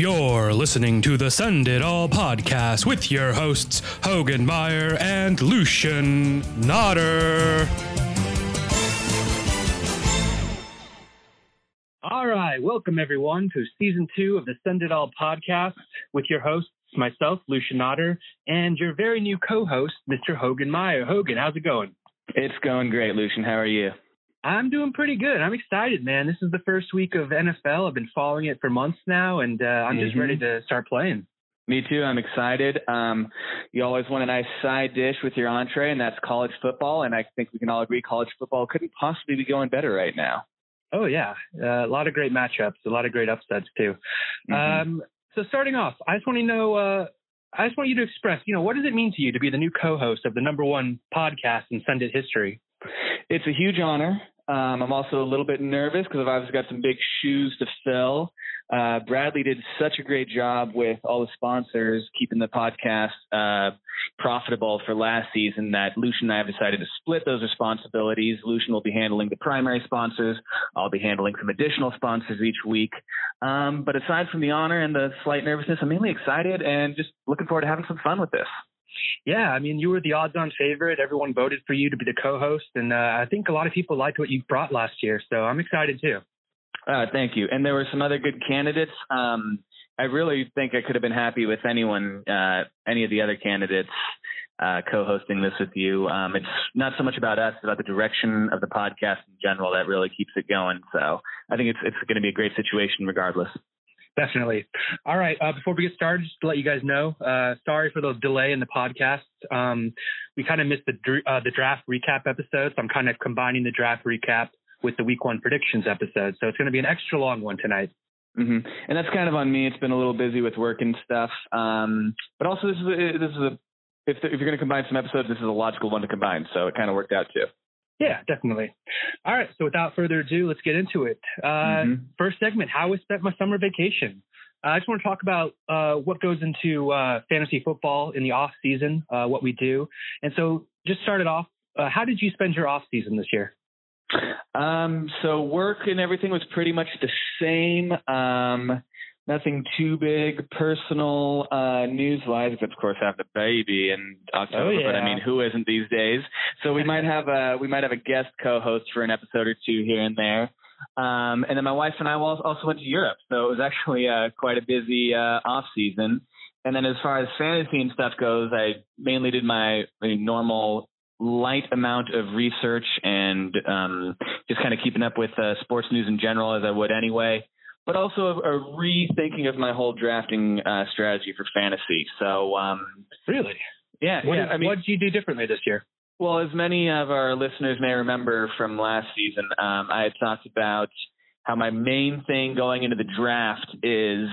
You're listening to the Send It All podcast with your hosts, Hogan Meyer and Lucian Nodder. All right, welcome everyone to season two of the Send It All podcast with your hosts, myself, Lucian Nodder, and your very new co-host, Mr. Hogan Meyer. Hogan, how's it going? It's going great, Lucian. How are you? I'm doing pretty good. I'm excited, man. This is the first week of NFL. I've been following it for months now, and uh, I'm just Mm-hmm. ready to start playing. Me too. I'm excited. Um, you always want a nice side dish with your entree, and that's college football. And I think we can all agree college football couldn't possibly be going better right now. Oh yeah, uh, a lot of great matchups, a lot of great upsets too. Mhm. Um, so starting off, I just want to know. Uh, I just want you to express, you know, what does it mean to you to be the new co-host of the number one podcast in Send It history? It's a huge honor. Um, I'm also a little bit nervous because I've obviously got some big shoes to fill. Uh, Bradley did such a great job with all the sponsors, keeping the podcast uh, profitable for last season that Lucian and I have decided to split those responsibilities. Lucian will be handling the primary sponsors. I'll be handling some additional sponsors each week. Um, but aside from the honor and the slight nervousness, I'm mainly excited and just looking forward to having some fun with this. Yeah, I mean, you were the odds-on favorite. Everyone voted for you to be the co-host, and uh, I think a lot of people liked what you brought last year. So I'm excited too. Uh, thank you. And there were some other good candidates. Um, I really think I could have been happy with anyone, uh, any of the other candidates uh, co-hosting this with you. Um, it's not so much about us, it's about the direction of the podcast in general that really keeps it going. So I think it's it's going to be a great situation regardless. Definitely. All right. Uh, before we get started, just to let you guys know, uh, sorry for the delay in the podcast. Um, we kind of missed the uh, the draft recap episode, so I'm kind of combining the draft recap with the week one predictions episode. So it's going to be an extra long one tonight. hmm And that's kind of on me. It's been a little busy with work and stuff. Um, but also this is a, this is a if, if you're going to combine some episodes, this is a logical one to combine. So it kind of worked out too. Yeah, definitely. All right. So without further ado, let's get into it. Uh, Mhm. First segment: How I spent my summer vacation. Uh, I just want to talk about uh, what goes into uh, fantasy football in the off season, uh, what we do, and so just started off. Uh, how did you spend your off season this year? Um, so work and everything was pretty much the same. Um, nothing too big personal uh news wise of course I have the baby in October Oh, but I mean who isn't these days? So we might have a we might have a guest co-host for an episode or two here and there. Um and then my wife and I also went to Europe so it was actually uh quite a busy uh off season. And then as far as fantasy and stuff goes I mainly did my, my normal light amount of research and um just kind of keeping up with uh, sports news in general as I would anyway but also a, a rethinking of my whole drafting uh, strategy for fantasy. So, um, Really? yeah, What, yeah. did- I mean, what did you do differently this year? well, as many of our listeners may remember from last season, um, I had talked about how my main thing going into the draft is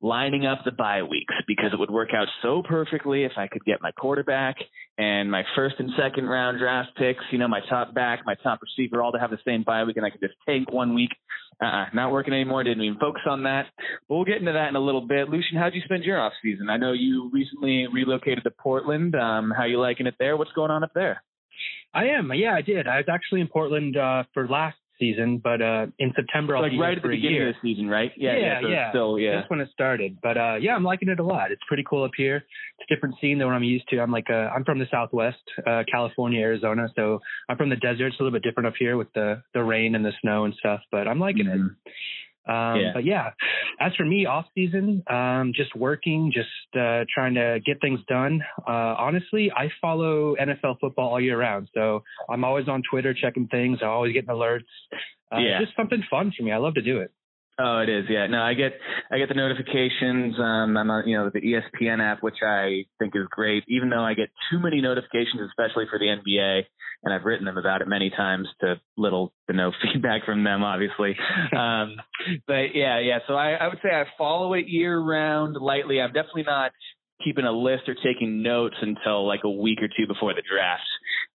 lining up the bye weeks because it would work out so perfectly if I could get my quarterback and my first and second round draft picks, you know, my top back, my top receiver, all to have the same bye week, and I could just take one week. Uh-uh, not working anymore. Didn't even focus on that. But we'll get into that in a little bit. Lucian, how'd you spend your off season? I know you recently relocated to Portland. Um, how you liking it there? What's going on up there? I am. Yeah, I did. I was actually in Portland uh, for last season, but uh, in September I'll like be right here at the beginning year. of the season, right? Yeah, Yeah, so yeah. Still, yeah. That's when it started. But uh, yeah, I'm liking it a lot. It's pretty cool up here. It's a different scene than what I'm used to. I'm like uh, I'm from the Southwest, uh, California, Arizona. So I'm from the desert. It's a little bit different up here with the the rain and the snow and stuff. But I'm liking Mhm. it. Um, Yeah. But yeah, as for me, off season, um, just working, just uh, trying to get things done. Uh, honestly, I follow NFL football all year round, so I'm always on Twitter checking things. I always getting alerts. Uh, Yeah. Just something fun for me. I love to do it. Oh, it is. Yeah. No, I get I get the notifications. Um, I'm on you know the ESPN app, which I think is great. Even though I get too many notifications, especially for the NBA, and I've written them about it many times to little to no feedback from them, obviously. um, but yeah, yeah. So I, I would say I follow it year round lightly. I'm definitely not keeping a list or taking notes until like a week or two before the draft.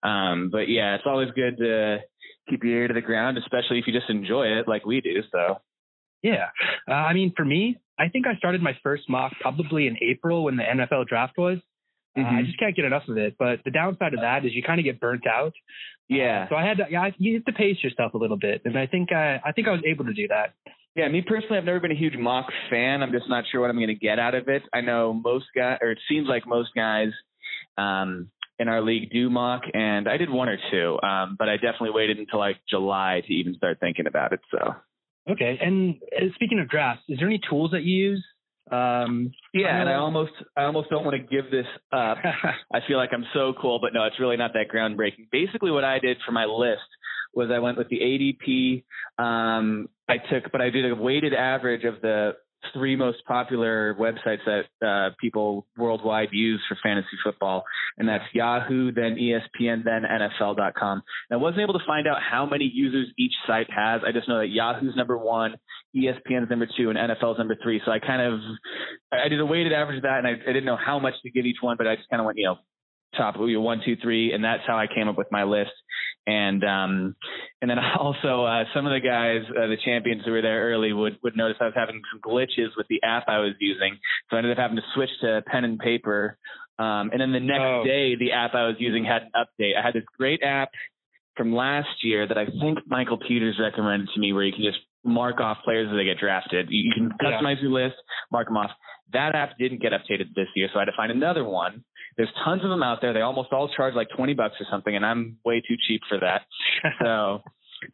Um, but yeah, it's always good to keep your ear to the ground, especially if you just enjoy it like we do. So. Yeah. Uh, I mean, for me, I think I started my first mock probably in April when the NFL draft was. Uh, I Mhm. just can't get enough of it. But the downside of that is you kind of get burnt out. Yeah. So I had to, yeah, I- you have to pace yourself a little bit, and I think I, I think I was able to do that. Yeah, me personally, I've never been a huge mock fan. I'm just not sure what I'm going to get out of it. I know most guys, or it seems like most guys um, in our league do mock, and I did one or two, um, but I definitely waited until like July to even start thinking about it. So. Okay, and uh, speaking of drafts, is there any tools that you use? Um, yeah, and I almost I almost don't want to give this up. I feel like I'm so cool, but no, it's really not that groundbreaking. Basically, what I did for my list was I went with the ADP. Um, I took, but I did a weighted average of the three most popular websites that uh, people worldwide use for fantasy football, and that's Yahoo, then ESPN, then NFL.com. And I wasn't able to find out how many users each site has. I just know that Yahoo's number one, ESPN's number two, and NFL's number three. So I kind of I did a weighted average of that, and I, I didn't know how much to give each one, but I just kind of went, you know, top one, two, three, and that's how I came up with my list. And um, and then also uh, some of the guys, uh, the champions who were there early, would would notice I was having some glitches with the app I was using, so I ended up having to switch to pen and paper. Um, and then the next oh. day, the app I was using had an update. I had this great app from last year that I think Michael Peters recommended to me, where you can just mark off players as they get drafted. You, you can customize yeah. your list, mark them off. That app didn't get updated this year, so I had to find another one. There's tons of them out there. They almost all charge like 20 bucks or something, and I'm way too cheap for that. so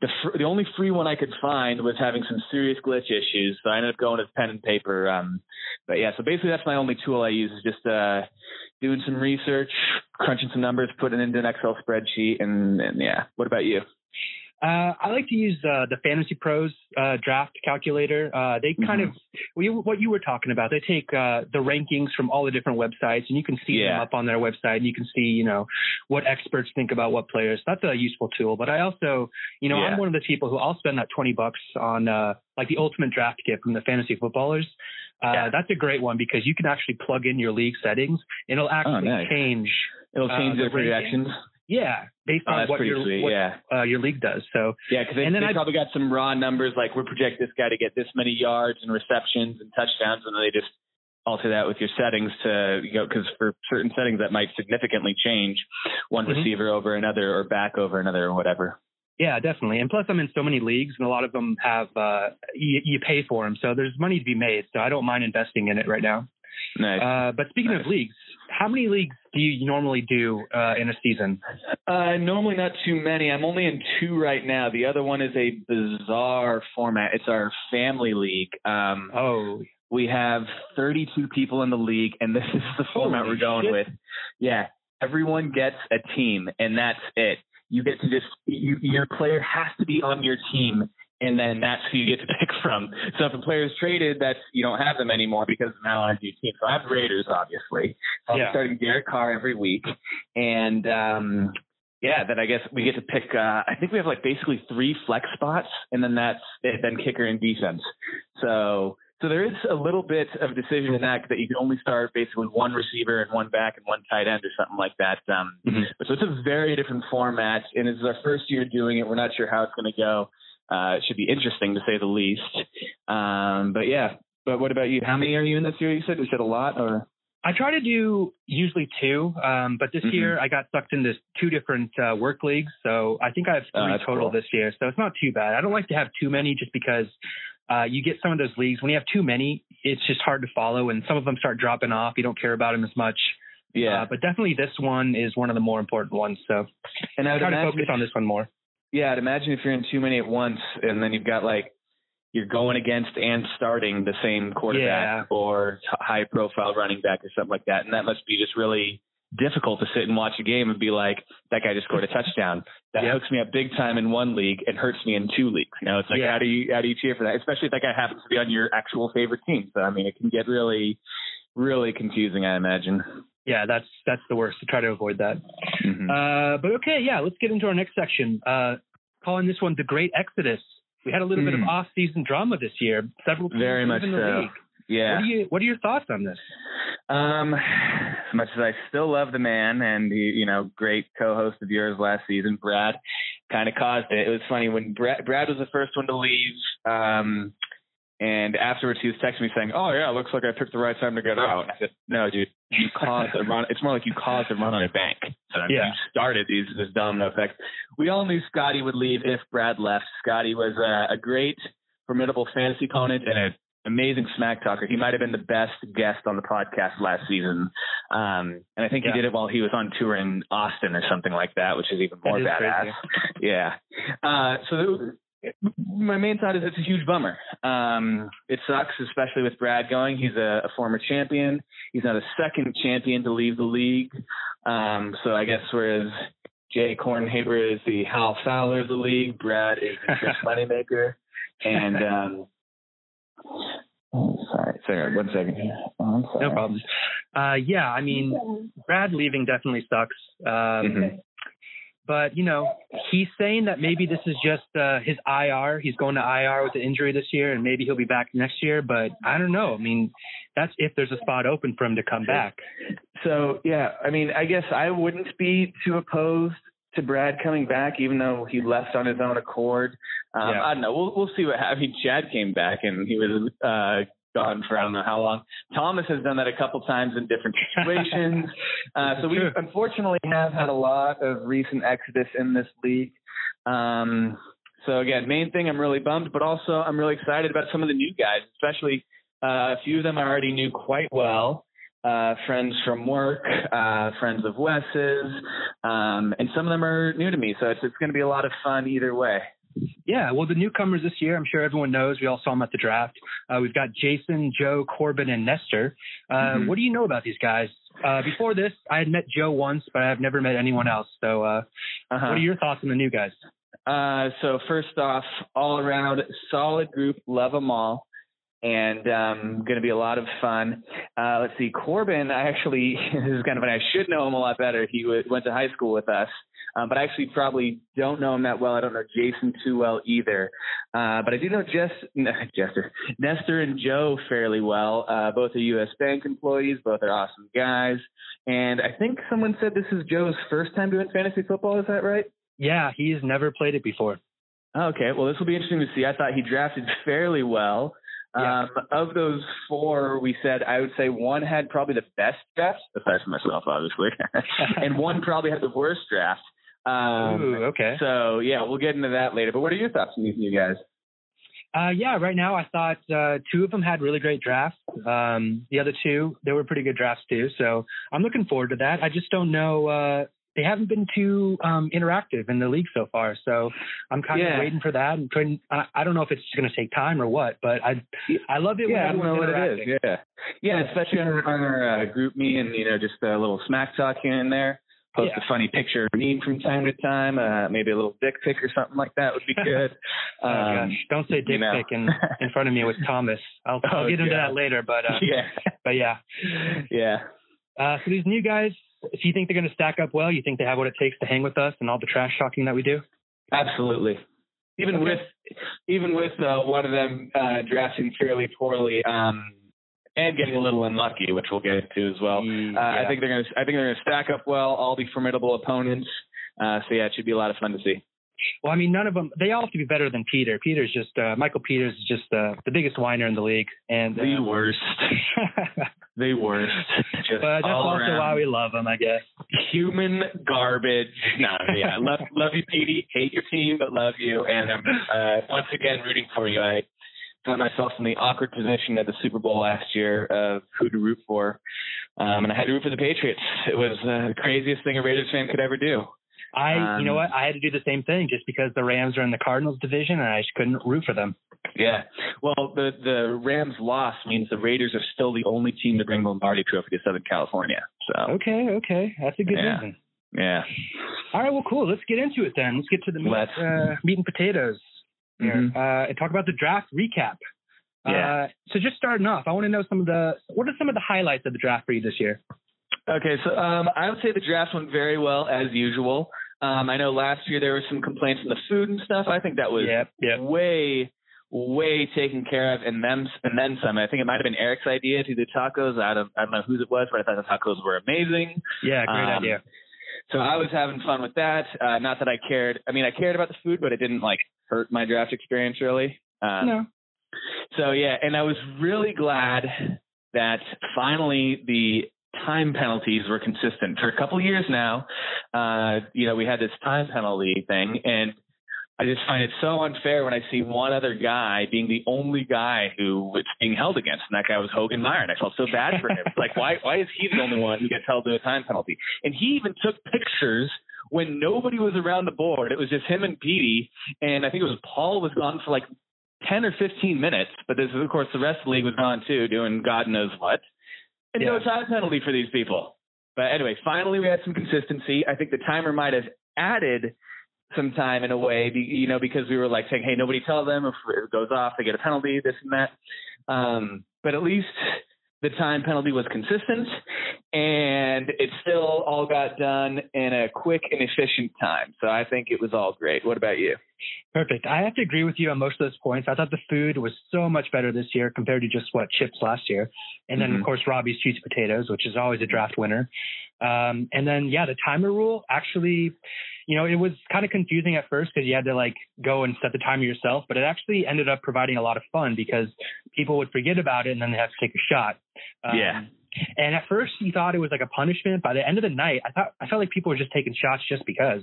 the fr- the only free one I could find was having some serious glitch issues, so I ended up going with pen and paper. Um, but yeah, so basically that's my only tool I use is just uh, doing some research, crunching some numbers, putting it into an Excel spreadsheet, and, and yeah. What about you? Uh, I like to use uh, the Fantasy Pros uh, draft calculator. Uh, they kind mm-hmm. of we, what you were talking about. They take uh, the rankings from all the different websites, and you can see yeah. them up on their website, and you can see you know what experts think about what players. That's a useful tool. But I also, you know, yeah. I'm one of the people who I'll spend that twenty bucks on uh, like the Ultimate Draft Kit from the Fantasy Footballers. Yeah. That's a great one because you can actually plug in your league settings. And it'll oh, actually oh, nice. change. It'll change the projections. Yeah, based oh, on what your what, yeah. uh, your league does. So yeah, because they, they probably got some raw numbers like we project this guy to get this many yards and receptions and touchdowns, and then they just alter that with your settings to you know because for certain settings that might significantly change one mm-hmm. receiver over another or back over another or whatever. Yeah, definitely. And plus, I'm in so many leagues, and a lot of them have uh, you, you pay for them, so there's money to be made. So I don't mind investing in it right now. Nice. Uh, but speaking nice. of leagues, how many leagues do you normally do uh, in a season? Uh, normally not too many. I'm only in two right now. The other one is a bizarre format. It's our family league. Um, oh. We have 32 people in the league, and this is the format Holy we're going shit. with. Yeah, everyone gets a team, and that's it. You get to just you, your player has to be on your team and then that's who you get to pick from. So if a player is traded, that's you don't have them anymore because now on your team. So I have Raiders, obviously. So I'm starting Derek Carr every week, and um, yeah, then I guess we get to pick. Uh, I think we have like basically three flex spots, and then that's it, then kicker and defense. So. So there is a little bit of decision in that that you can only start basically one receiver and one back and one tight end or something like that. Um, mm-hmm. So it's a very different format, and it's our first year doing it. We're not sure how it's going to go. Uh, it should be interesting to say the least. Um, but yeah. But what about you? How many are you in this year? You said you said a lot, or I try to do usually two, um, but this mm-hmm. year I got sucked into two different uh, work leagues, so I think I have three oh, total cool. this year. So it's not too bad. I don't like to have too many, just because uh, you get some of those leagues when you have too many, it's just hard to follow, and some of them start dropping off. You don't care about them as much. Yeah, uh, but definitely this one is one of the more important ones. So, and I would try to focus on this one more yeah, I'd imagine if you're in too many at once, and then you've got like you're going against and starting the same quarterback yeah. or high profile running back or something like that, and that must be just really difficult to sit and watch a game and be like, that guy just scored a touchdown. That yeah. hooks me up big time in one league and hurts me in two leagues. You know, it's like yeah. how do you how do you cheer for that? Especially if that guy happens to be on your actual favorite team. So I mean, it can get really, really confusing. I imagine yeah, that's that's the worst. To try to avoid that. Mm-hmm. Uh, but okay, yeah, let's get into our next section. Uh, calling this one the Great Exodus. We had a little mm. bit of mm. off-season drama this year. Several teams very much in the so. league. Yeah. What are, you, what are your thoughts on this? Um, as much as I still love the man and he, you know, great co-host of yours last season, Brad, kind of caused it. It was funny when Brad, Brad was the first one to leave. Um, and afterwards, he was texting me saying, "Oh yeah, looks like I picked the right time to get out." I said, "No, dude, you caused a run. It's more like you caused a run on a bank. So yeah. You started these this domino effect. We all knew Scotty would leave if Brad left. Scotty was a, a great formidable fantasy opponent and an amazing smack talker. He might have been the best guest on the podcast last season. Um, and I think Yeah. he did it while he was on tour in Austin or something like that, which is even more is badass. crazy. Yeah. Uh, so my main thought is it's a huge bummer. Um, it sucks, especially with Brad going. He's a, a former champion. He's now the second champion to leave the league. Um, so I guess whereas Jay Cornhaber is the Hal Fowler of the league, Brad is the Chris Moneymaker. And um, oh, sorry, sorry, one second. Oh, No problem. Uh, yeah, I mean, Brad leaving definitely sucks. Um, Mhm. But you know, he's saying that maybe this is just uh, his IR. He's going to IR with the injury this year, and maybe he'll be back next year. But I don't know. I mean, that's if there's a spot open for him to come back. So yeah, I mean, I guess I wouldn't be too opposed to Brad coming back, even though he left on his own accord. Um, Yeah. I don't know. We'll we'll see what happens. I mean, Chad came back and he was uh, gone for I don't know how long. Thomas has done that a couple times in different situations. uh, so we unfortunately have had a lot of recent exodus in this league. Um, so again, main thing, I'm really bummed, but also I'm really excited about some of the new guys, especially uh, a few of them I already knew quite well uh, friends from work, uh, friends of Wes's, um, and some of them are new to me. So it's, it's going to be a lot of fun either way. Yeah, well, the newcomers this year, I'm sure everyone knows. We all saw them at the draft. Uh, we've got Jason, Joe, Corbin, and Nestor. Uh, Mhm. What do you know about these guys? Uh, before this, I had met Joe once, but I've never met anyone else. So, uh, Uh-huh. what are your thoughts on the new guys? Uh, so first off, all around solid group, love them all, and um, going to be a lot of fun. Uh, let's see, Corbin. I actually this is kind of funny. I should know him a lot better. He w- went to high school with us, um, but I actually probably don't know him that well. I don't know Jason too well either, uh, but I do know Jess, Jester, Nestor, and Joe fairly well. Uh, both are U.S. Bank employees. Both are awesome guys, and I think someone said this is Joe's first time doing fantasy football. Is that right? Yeah, he's never played it before. Okay, well, this will be interesting to see. I thought he drafted fairly well. Yeah. Um, of those four, we said I would say one had probably the best draft, aside from myself, obviously, and one probably had the worst draft. Um, Ooh, okay. So yeah, we'll get into that later. But what are your thoughts on these new guys? Uh, yeah, right now I thought uh, two of them had really great drafts. Um, the other two, they were pretty good drafts too. So I'm looking forward to that. I just don't know. Uh, they haven't been too um, interactive in the league so far. So I'm kind Yeah. of waiting for that. And couldn't, I, I don't know if it's going to take time or what, but I I love it when Yeah, I don't know what it interacting. Yeah, yeah, especially on our, on our uh, GroupMe and you know just a little smack talk here and there. Post Yeah. a funny picture of me from time to time. Uh, maybe a little dick pic or something like that would be good. Oh Um, gosh, don't say dick you know. pic in, in front of me with Thomas. I'll, I'll Oh, get into yeah. that later, but uh, yeah, but yeah. yeah. Uh, so these new guys, if you think they're going to stack up well, you think they have what it takes to hang with us and all the trash talking that we do? Absolutely. Even Okay. with even with uh, one of them uh, drafting fairly poorly um, and getting a little unlucky, which we'll get into as well. Uh, I think they're gonna I think they're gonna stack up well. All the formidable opponents. Uh, so yeah, it should be a lot of fun to see. Well, I mean, none of them. They all have to be better than Peter. Peter's just uh, Michael Peters is just uh, the biggest whiner in the league, and The uh, worst. The worst. Just but that's also around. why we love him, I guess. human garbage. No, yeah, love love you, Petey. Hate your team, but love you. And I'm uh, once again rooting for you. I found myself in the awkward position at the Super Bowl last year of who to root for, um, and I had to root for the Patriots. It was uh, the craziest thing a Raiders fan could ever do. I, you know Um, what? I had to do the same thing just because the Rams are in the Cardinals division, and I just couldn't root for them. Yeah. Well, the the Rams loss means the Raiders are still the only team to bring the Lombardi Trophy to Southern California. So Okay, okay, that's a good Yeah. reason. yeah. All right, well, cool. Let's get into it then. Let's get to the meat, uh, meat and potatoes here, Mhm. uh, and talk about the draft recap. Yeah. Uh, so just starting off, I want to know some of the what are some of the highlights of the draft for you this year? Okay, so um, I would say the draft went very well as usual. Um, I know last year there were some complaints on the food and stuff. I think that was Yep, yep. way, way taken care of, and then and then some. I think it might have been Eric's idea to do tacos. I don't, I don't know whose it was, but I thought the tacos were amazing. Yeah, great Um, idea. So I was having fun with that. Uh, not that I cared. I mean, I cared about the food, but it didn't like hurt my draft experience really. Um, no. so yeah, and I was really glad that finally the time penalties were consistent for a couple years now. Uh, you know, we had this time penalty thing, and I just find it so unfair when I see one other guy being the only guy who it's being held against, and that guy was Hogan Meyer, and I felt so bad for him. like, why why is he the only one who gets held to a time penalty? And he even took pictures when nobody was around the board. It was just him and Petey, and I think it was Paul was gone for like ten or fifteen minutes, but this is, of course the rest of the league was gone too, doing God knows what. And Yeah. no time penalty for these people. But anyway, finally we had some consistency. I think the timer might have added some time in a way, you know, because we were like saying, hey, nobody tell them if it goes off, they get a penalty, this and that. Um, but at least the time penalty was consistent and it still all got done in a quick and efficient time. So I think it was all great. What about you? Perfect. I have to agree with you on most of those points. I thought the food was so much better this year compared to just what chips last year. And then, Mhm. of course, Robbie's cheese potatoes, which is always a draft winner. Um, and then, yeah, the timer rule actually, you know, it was kind of confusing at first because you had to like go and set the timer yourself, but it actually ended up providing a lot of fun because people would forget about it and then they have to take a shot. Um, Yeah. And at first, you thought it was like a punishment. By the end of the night, I thought I felt like people were just taking shots just because.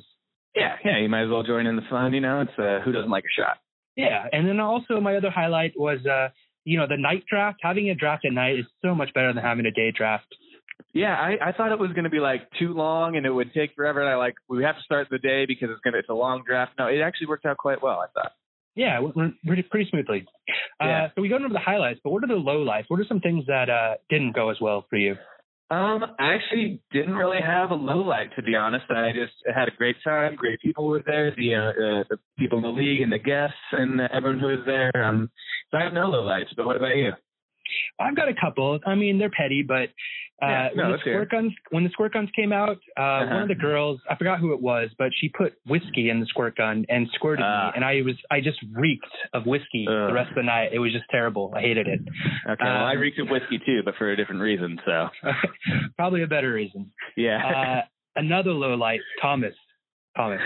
Yeah, yeah, you might as well join in the fun, you know. It's uh, who doesn't like a shot? Yeah, and then also my other highlight was, uh, you know, the night draft. Having a draft at night is so much better than having a day draft. Yeah, I, I thought it was going to be like too long and it would take forever. And I like we have to start the day because it's gonna it's a long draft. No, it actually worked out quite well. I thought. Yeah, it went pretty, pretty smoothly. Yeah. Uh, so we go into the highlights, but what are the low lights? What are some things that uh, didn't go as well for you? Um, I actually didn't really have a low light to be honest. I just had a great time. Great people were there. The uh, uh, the people in the league and the guests and everyone who was there. Um, so I have no low lights. But what about you? I've got a couple. I mean, they're petty, but uh, Yeah, no, when the that's fair. squirt guns when the squirt guns came out, uh, Uh-huh. one of the girls I forgot who it was, but she put whiskey in the squirt gun and squirted Ah. me, and I was I just reeked of whiskey the rest of the night. It was just terrible. I hated it. Okay, well I Um, reeked of whiskey too, but for a different reason. So Probably a better reason. yeah. Uh, another low light, Thomas. Thomas.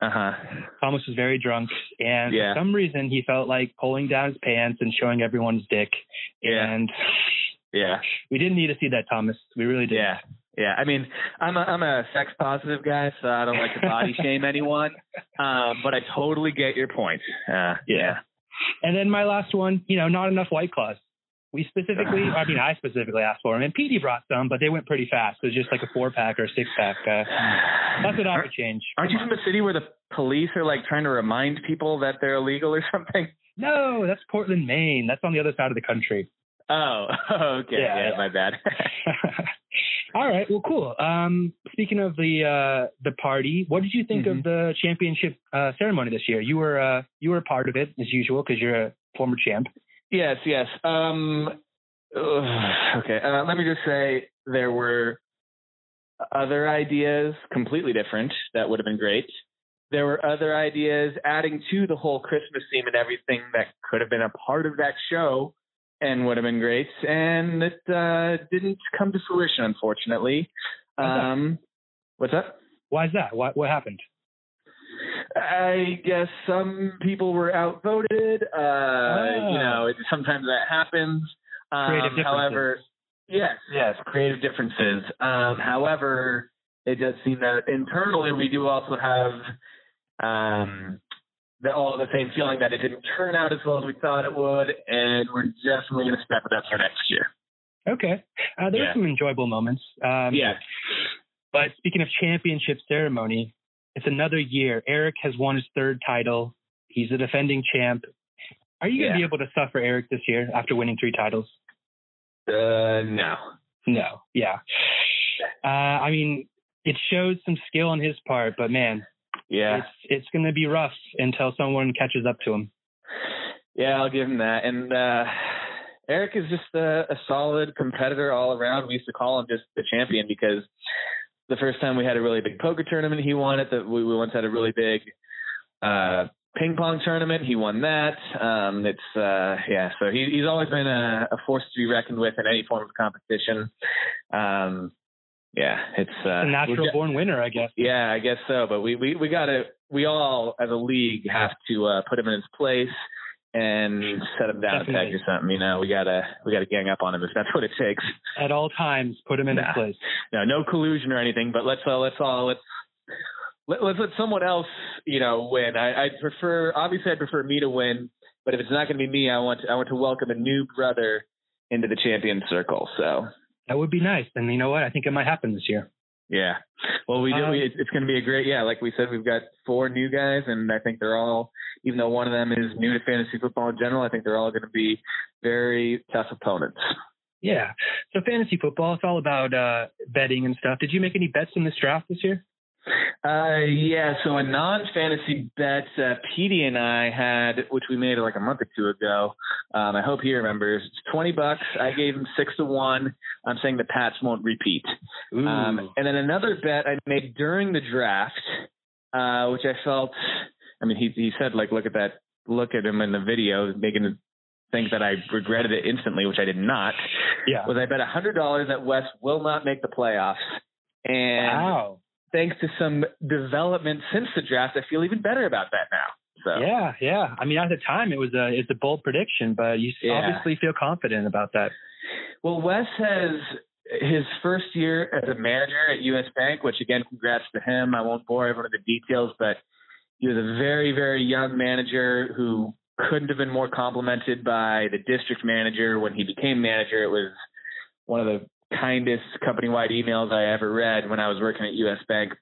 Uh huh. Thomas was very drunk, and Yeah. for some reason he felt like pulling down his pants and showing everyone his dick. Yeah. And Yeah. we didn't need to see that, Thomas. We really did. Yeah. Yeah, I mean, I'm a, I'm a sex positive guy, so I don't like to body shame anyone. Um, but I totally get your point. Uh, yeah. And then my last one, you know, not enough White Claws. We specifically, I mean, I specifically asked for them, and Petey brought some, but they went pretty fast. It was just like a four pack or a six pack. Uh, that's what I would change. Aren't you from a city where the police are like trying to remind people that they're illegal or something? No, that's Portland, Maine. That's on the other side of the country. Oh, okay. Yeah, Yeah, my bad. All right. Well, cool. Um, speaking of the uh, the party, what did you think Mhm. of the championship uh, ceremony this year? You were uh, you were a part of it as usual because you're a former champ. yes, yes. Um, okay. Uh, let me just say there were other ideas completely different that would have been great. There were other ideas adding to the whole Christmas theme and everything that could have been a part of that show and would have been great. And it uh, didn't come to fruition, unfortunately. Um, what's that? Why is that? What what happened? I guess some people were outvoted. Uh, You know, it, sometimes that happens. Um, Creative differences. however, yes, yes, creative differences. Um, however, it does seem that internally we do also have um, the, all the same feeling that it didn't turn out as well as we thought it would, and we're definitely going to step it up for next year. Okay. Uh, there Yeah. were some enjoyable moments. Um, yeah. But speaking of championship ceremony, it's another year. Eric has won his third title. He's a defending champ. Are you going to Yeah. be able to suffer Eric this year after winning three titles? Uh, no. No. Yeah. Uh, I mean, it shows some skill on his part, but man, Yeah. it's it's going to be rough until someone catches up to him. Yeah, I'll give him that. And uh Eric is just a, a solid competitor all around. We used to call him just the champion because the first time we had a really big poker tournament, he won it. That we, we once had a really big uh ping pong tournament. He won that. Um it's uh yeah, so he he's always been a, a force to be reckoned with in any form of competition. Um yeah, it's uh A natural ge- born winner, I guess. yeah, I guess so. But we we we gotta we all as a league have to uh, put him in his place and set him down a peg or something. You know, we gotta we gotta gang up on him if that's what it takes. At all times, put him in Nah. his place. No, no collusion or anything. But let's uh, let's all let's let, us let someone else, you know, win. I, I'd prefer, obviously, I'd prefer me to win. But if it's not going to be me, I want I want to welcome a new brother into the champion circle. So that would be nice. And you know what? I think it might happen this year. Yeah. Well, we do. Um, we, it's going to be a great. Yeah, like we said, we've got four new guys, and I think they're all, even though one of them is new to fantasy football in general, I think they're all going to be very tough opponents. Yeah. So fantasy football, it's all about uh, betting and stuff. Did you make any bets in this draft this year? Uh, yeah. So a non-fantasy bet, uh, Petey and I had, which we made like a month or two ago. Um, I hope he remembers. It's twenty bucks. I gave him six to one. I'm saying the Pats won't repeat. Um, and then another bet I made during the draft, uh, which I felt. I mean, he he said like, look at that, look at him in the video, making think that I regretted it instantly, which I did not. Yeah. Was I bet a hundred dollars that Wes will not make the playoffs. And wow thanks to some development since the draft, I feel even better about that now. So yeah, yeah. I mean, at the time, it was a it's a bold prediction, but you yeah. obviously feel confident about that. Well, Wes has his first year as a manager at U.S. Bank, which again, congrats to him. I won't bore everyone with the details, but he was a very, very young manager who couldn't have been more complimented by the district manager when he became manager. It was one of the kindest company wide emails I ever read when I was working at US Bank.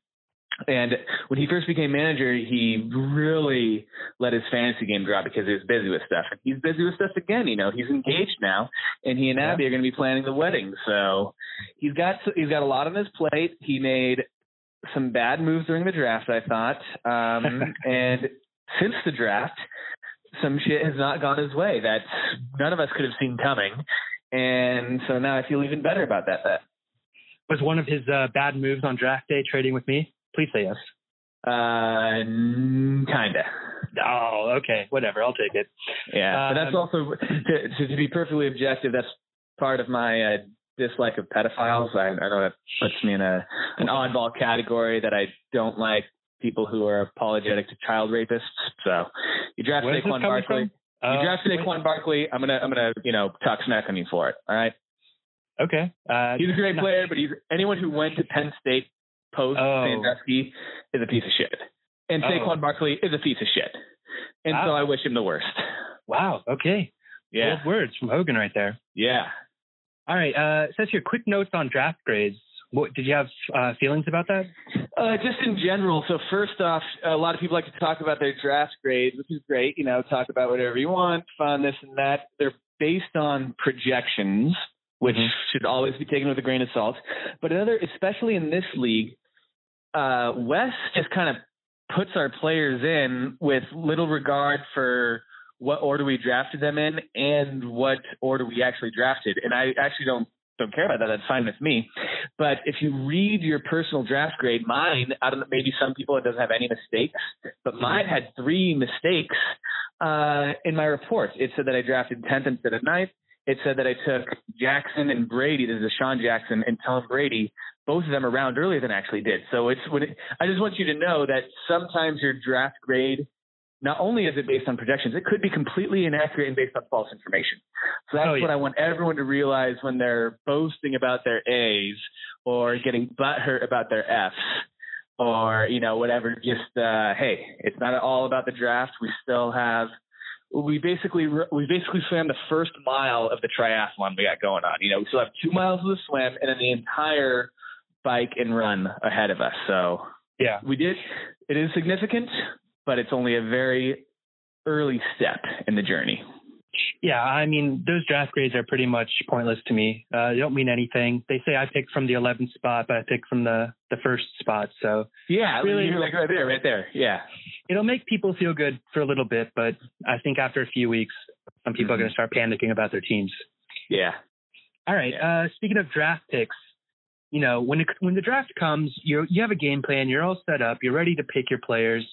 And when he first became manager, he really let his fantasy game drop because he was busy with stuff. And he's busy with stuff again. You know, he's engaged now, and he and Abby yeah. are going to be planning the wedding. So he's got he's got a lot on his plate. He made some bad moves during the draft, I thought, um, and since the draft, some shit has not gone his way that none of us could have seen coming. And so now I feel even better about that bet. Was one of his uh, bad moves on draft day trading with me? Please say yes. Uh, kinda. Oh, okay. Whatever. I'll take it. Yeah, um, but that's um, also to, to, to be perfectly objective. That's part of my uh, dislike of pedophiles. I, I know that puts me in a an oddball category that I don't like people who are apologetic to child rapists. So you draft Saquon Barkley. From? You uh, drafted Saquon Barkley. I'm gonna I'm gonna you know talk smack on you for it. All right. Okay. Uh, he's a great player, but he's anyone who went to Penn State post oh. Sandusky is a piece of shit, and oh. Saquon Barkley is a piece of shit, and wow. so I wish him the worst. Wow. Okay. Yeah. Bold words from Hogan right there. Yeah. All right. Uh, it says here quick notes on draft grades. What did you have uh, feelings about that? Uh, just in general. So first off, a lot of people like to talk about their draft grades, which is great. You know, talk about whatever you want, fun, this and that. They're based on projections, which mm-hmm. should always be taken with a grain of salt. But another, especially in this league, uh, Wes just kind of puts our players in with little regard for what order we drafted them in and what order we actually drafted. And I actually don't don't care about that, that's fine with me. But if you read your personal draft grade, mine, I don't know, maybe some people it doesn't have any mistakes, but mine had three mistakes uh, in my report. It said that I drafted 10th instead of 9th. It said that I took Jackson and Brady, this is Sean Jackson and Tom Brady, both of them around earlier than I actually did. So it's when it, I just want you to know that sometimes your draft grade not only is it based on projections, it could be completely inaccurate and based on false information. So that's oh, yeah. what I want everyone to realize when they're boasting about their A's or getting butthurt about their F's or, you know, whatever. Just, uh, hey, it's not all about the draft. We still have, we basically, we basically swam the first mile of the triathlon we got going on. You know, we still have two miles of the swim and then the entire bike and run ahead of us. So, yeah, we did. It is significant, but it's only a very early step in the journey. Yeah, I mean, those draft grades are pretty much pointless to me. Uh, they don't mean anything. They say I picked from the 11th spot, but I picked from the, the first spot. So yeah, really, you're like right there, right there. Yeah, it'll make people feel good for a little bit, but I think after a few weeks, some people mm-hmm. are going to start panicking about their teams. Yeah. All right. Yeah. Uh, speaking of draft picks, you know, when it, when the draft comes, you you have a game plan. You're all set up. You're ready to pick your players.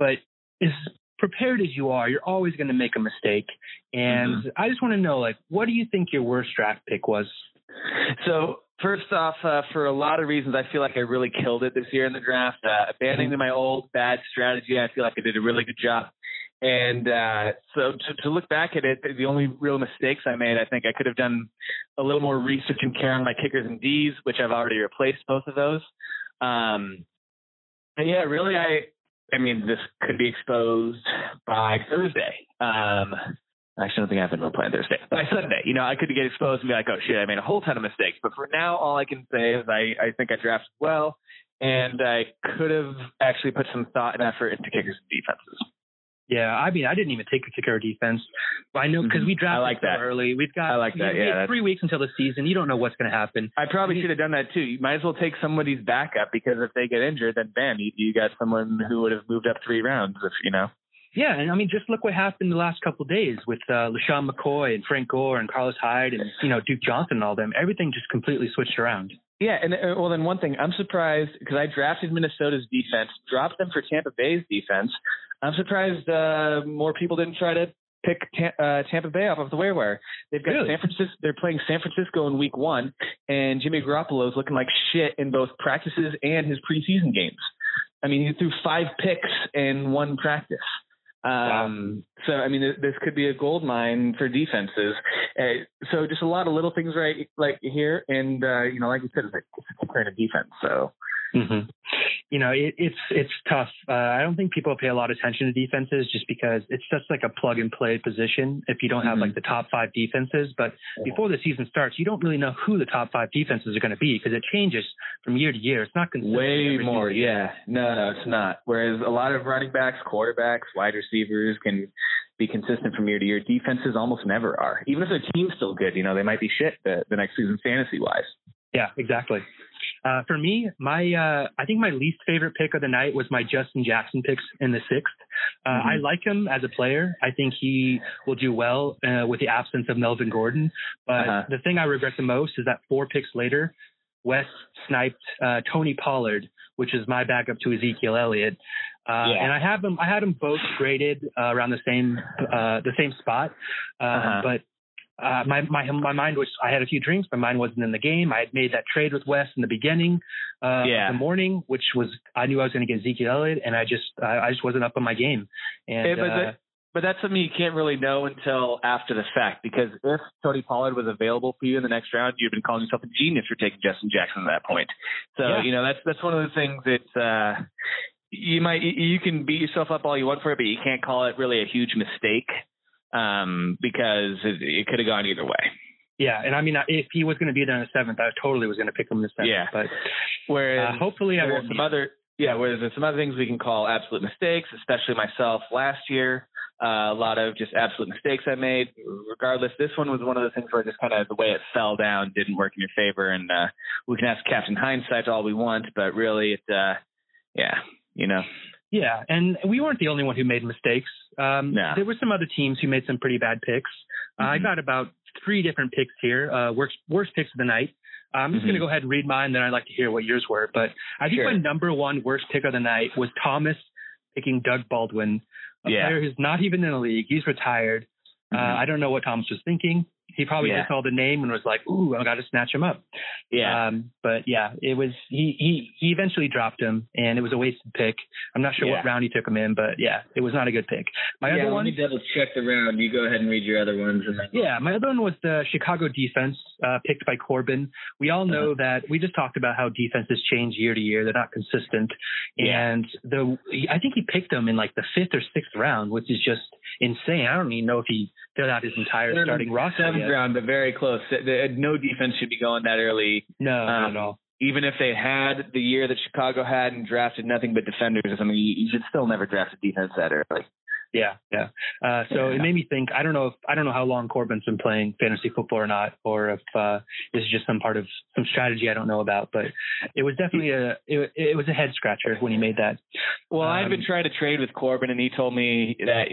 But as prepared as you are, you're always going to make a mistake. And mm-hmm. I just want to know, like, what do you think your worst draft pick was? So first off, uh, for a lot of reasons, I feel like I really killed it this year in the draft. Uh, abandoning my old bad strategy, I feel like I did a really good job. And uh, so to, to look back at it, the only real mistakes I made, I think I could have done a little more research and care on my kickers and D's, which I've already replaced both of those. Um, Yeah, really. I I mean, this could be exposed by Thursday. Um, I actually don't think I have anyone playing Thursday. By Sunday, you know, I could get exposed and be like, oh shit, I made a whole ton of mistakes. But for now, all I can say is I, I think I drafted well, and I could have actually put some thought and effort into kickers and defenses. Yeah, I mean, I didn't even take a kicker or defense. I know because we drafted Mm-hmm. I like so that. early. We've got I like that, we yeah, have three weeks until the season. You don't know what's going to happen. I probably should have done that too. You might as well take somebody's backup because if they get injured, then bam, you, you got someone who would have moved up three rounds. If you know. Yeah, and I mean, just look what happened the last couple of days with uh, LeSean McCoy and Frank Gore and Carlos Hyde and you know Duke Johnson and all them. Everything just completely switched around. Yeah, and uh, well, then one thing I'm surprised because I drafted Minnesota's defense, dropped them for Tampa Bay's defense. I'm surprised uh, more people didn't try to pick Ta- uh, Tampa Bay off of the waiver wire. They've got Really? San Francisco. They're playing San Francisco in Week One, and Jimmy Garoppolo is looking like shit in both practices and his preseason games. I mean, he threw five picks in one practice. Um, so I mean, th- this could be a gold mine for defenses. Uh, so just a lot of little things right like here, and uh, you know, like you said, it's like it's a and a defense. So hmm You know, it, it's it's tough. Uh, I don't think people pay a lot of attention to defenses just because it's just like a plug and play position. If you don't have Mhm. like the top five defenses, but before the season starts, you don't really know who the top five defenses are going to be because it changes from year to year. It's not consistent. way more, yeah. No, no, it's not. Whereas a lot of running backs, quarterbacks, wide receivers can be consistent from year to year. Defenses almost never are. Even if their team's still good, you know, they might be shit the, the next season fantasy wise. Yeah, exactly. Uh, for me, my uh, I think my least favorite pick of the night was my Justin Jackson picks in the sixth. Uh, Mhm. I like him as a player. I think he will do well uh, with the absence of Melvin Gordon. But Uh-huh. the thing I regret the most is that four picks later, Wes sniped uh, Tony Pollard, which is my backup to Ezekiel Elliott. Uh, Yeah. And I have them. I had them both graded uh, around the same uh, the same spot. Uh, Uh-huh. But uh, my my my mind was I had a few drinks. My mind wasn't in the game. I had made that trade with Wes in the beginning uh, Yeah. of the morning, which was I knew I was going to get Ezekiel Elliott, and I just I, I just wasn't up on my game. And Yeah, but uh, But that's something you can't really know until after the fact because if Tony Pollard was available for you in the next round, you'd been calling yourself a genius for taking Justin Jackson at that point. So, Yeah. you know, that's that's one of the things that uh you might you can beat yourself up all you want for it, but you can't call it really a huge mistake um because it, it could have gone either way. yeah, and I mean if he was going to be there in the seventh, I totally was going to pick him in the seventh. Yeah. But Whereas uh, hopefully I there's won't. some be. other yeah, whereas there's some other things we can call absolute mistakes, especially myself last year. Uh, a lot of just absolute mistakes I made. Regardless, this one was one of the things where just kind of the way it fell down didn't work in your favor, and uh, we can ask Captain Hindsight all we want, but really, it uh, yeah, you know, Yeah, and we weren't the only one who made mistakes. Um, No. There were some other teams who made some pretty bad picks. Uh, I Mhm. got about three different picks here, uh, worst, worst picks of the night. I'm just Mhm. going to go ahead and read mine, then I'd like to hear what yours were. But I think Sure. my number one worst pick of the night was Thomas picking Doug Baldwin, a Yeah. player who's not even in the league. He's retired. Uh, Mhm. I don't know what Thomas was thinking. He probably Yeah. just saw the name and was like, "Ooh, I got to snatch him up." yeah, Um, but yeah, it was he he he eventually dropped him, and it was a wasted pick. I'm not sure Yeah. what round he took him in, but yeah, it was not a good pick. My yeah, other let one, me double check the round. You go ahead and read your other ones, and then yeah, my other one was the Chicago defense uh, picked by Corbin. We all know that we just talked about how defenses change year to year; they're not consistent. Yeah. And the I think he picked them in like the fifth or sixth round, which is just insane. I don't even know if he filled out his entire starting roster. Seventh yet. round, but very close. No defense should be going that early. No, not Um, at all. even if they had the year that Chicago had and drafted nothing but defenders, I mean, you, you should still never draft a defense that early. Yeah, yeah. Uh, so Yeah. it made me think. I don't know if I don't know how long Corbin's been playing fantasy football or not, or if uh, this is just some part of some strategy I don't know about. But it was definitely a it, it was a head scratcher when he made that. Well, I've Um, been trying to trade with Corbin, and he told me that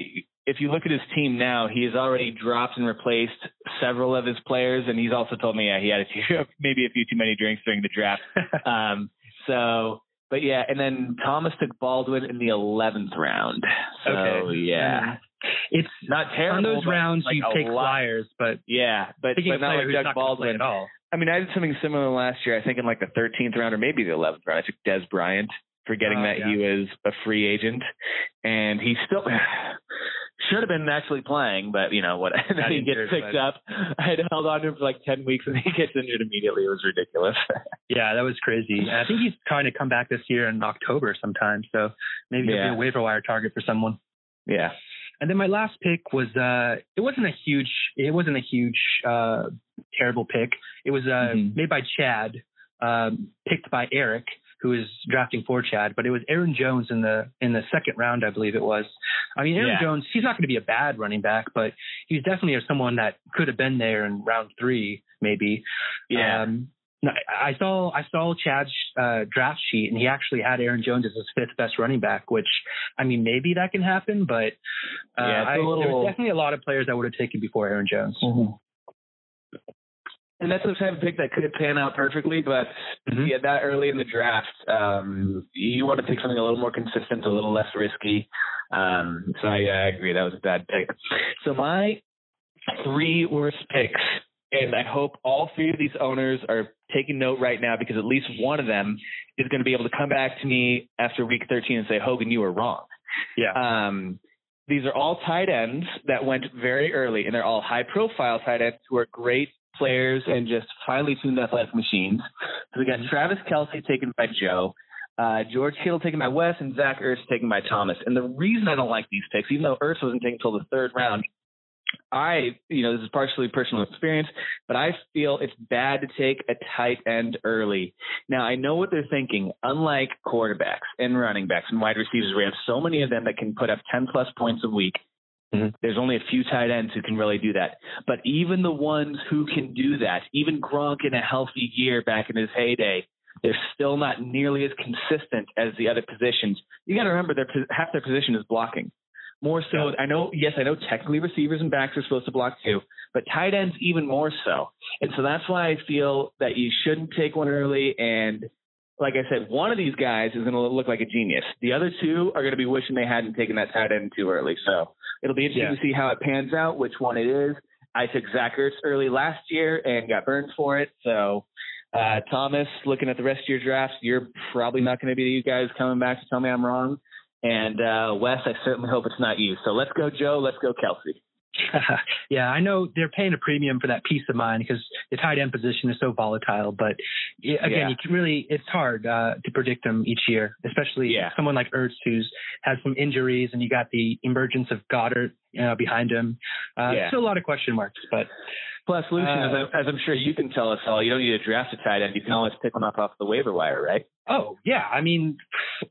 if you look at his team now, he has already dropped and replaced several of his players, and he's also told me yeah, he had a few, maybe a few too many drinks during the draft. um, so, but yeah, and then Thomas took Baldwin in the eleventh round. So Okay. yeah, mm-hmm. it's not terrible. on those rounds like, you take lot- flyers, but Yeah, but, but not player like Doug not going to play Baldwin. at all. I mean, I did something similar last year. I think in like the 13th round or maybe the 11th round. I took Dez Bryant, forgetting Oh, that yeah. he was a free agent, and he still should have been actually playing, but you know what? then he gets picked up. I had held on to him for like ten weeks, and he gets injured immediately. It was ridiculous. yeah, that was crazy. And I think he's trying to come back this year in October sometime. So maybe yeah. he'll be a waiver wire target for someone. Yeah. And then my last pick was uh it wasn't a huge it wasn't a huge uh terrible pick. It was uh mm-hmm. made by Chad, um, picked by Eric, who is drafting for Chad, but it was Aaron Jones in the in the second round, I believe it was. I mean, Aaron yeah. Jones, he's not going to be a bad running back, but he's definitely someone that could have been there in round three, maybe. Yeah. Um, I saw I saw Chad's uh, draft sheet, and he actually had Aaron Jones as his fifth best running back. Which, I mean, maybe that can happen, but uh, yeah, I, little... there was definitely a lot of players I would have taken before Aaron Jones. Mm-hmm. And that's the type of pick that could pan out perfectly, but mm-hmm. yeah, that early in the draft, um, you want to take something a little more consistent, a little less risky. Um, so I, I agree that was a bad pick. So my three worst picks, and I hope all three of these owners are taking note right now because at least one of them is going to be able to come back to me after week 13 and say, Hogan, you were wrong. Yeah. Um, these are all tight ends that went very early, and they're all high profile tight ends who are great players and just finely tuned athletic machines. So we got mm-hmm. Travis Kelce taken by Joe, uh, George Kittle taken by Wes, and Zach Ertz taken by Thomas. And the reason I don't like these picks, even though Ertz wasn't taken until the third round, I, you know, this is partially personal experience, but I feel it's bad to take a tight end early. Now, I know what they're thinking. Unlike quarterbacks and running backs and wide receivers, we have so many of them that can put up 10 plus points a week. Mm-hmm. There's only a few tight ends who can really do that. But even the ones who can do that, even Gronk in a healthy year back in his heyday, they're still not nearly as consistent as the other positions. You got to remember, their half their position is blocking. More so, I know, yes, I know technically receivers and backs are supposed to block too, but tight ends even more so. And so that's why I feel that you shouldn't take one early. And like I said, one of these guys is going to look like a genius. The other two are going to be wishing they hadn't taken that tight end too early. So It'll be interesting yeah. to see how it pans out, which one it is. I took Zach Ertz early last year and got burned for it. So, uh, Thomas, looking at the rest of your drafts, you're probably not going to be the you guys coming back to tell me I'm wrong. And uh, Wes, I certainly hope it's not you. So let's go, Joe. Let's go, Kelce. yeah, I know they're paying a premium for that peace of mind because the tight end position is so volatile. But again, yeah. you can really it's hard uh, to predict them each year, especially yeah. someone like Ertz who's has some injuries, and you got the emergence of Goedert you know, behind him. Uh, yeah. Still a lot of question marks, but Plus, Lucian, uh, as, I, as, I'm sure you can tell us all, you don't need to draft a tight end. You can always pick one up off the waiver wire, right? Oh yeah, I mean,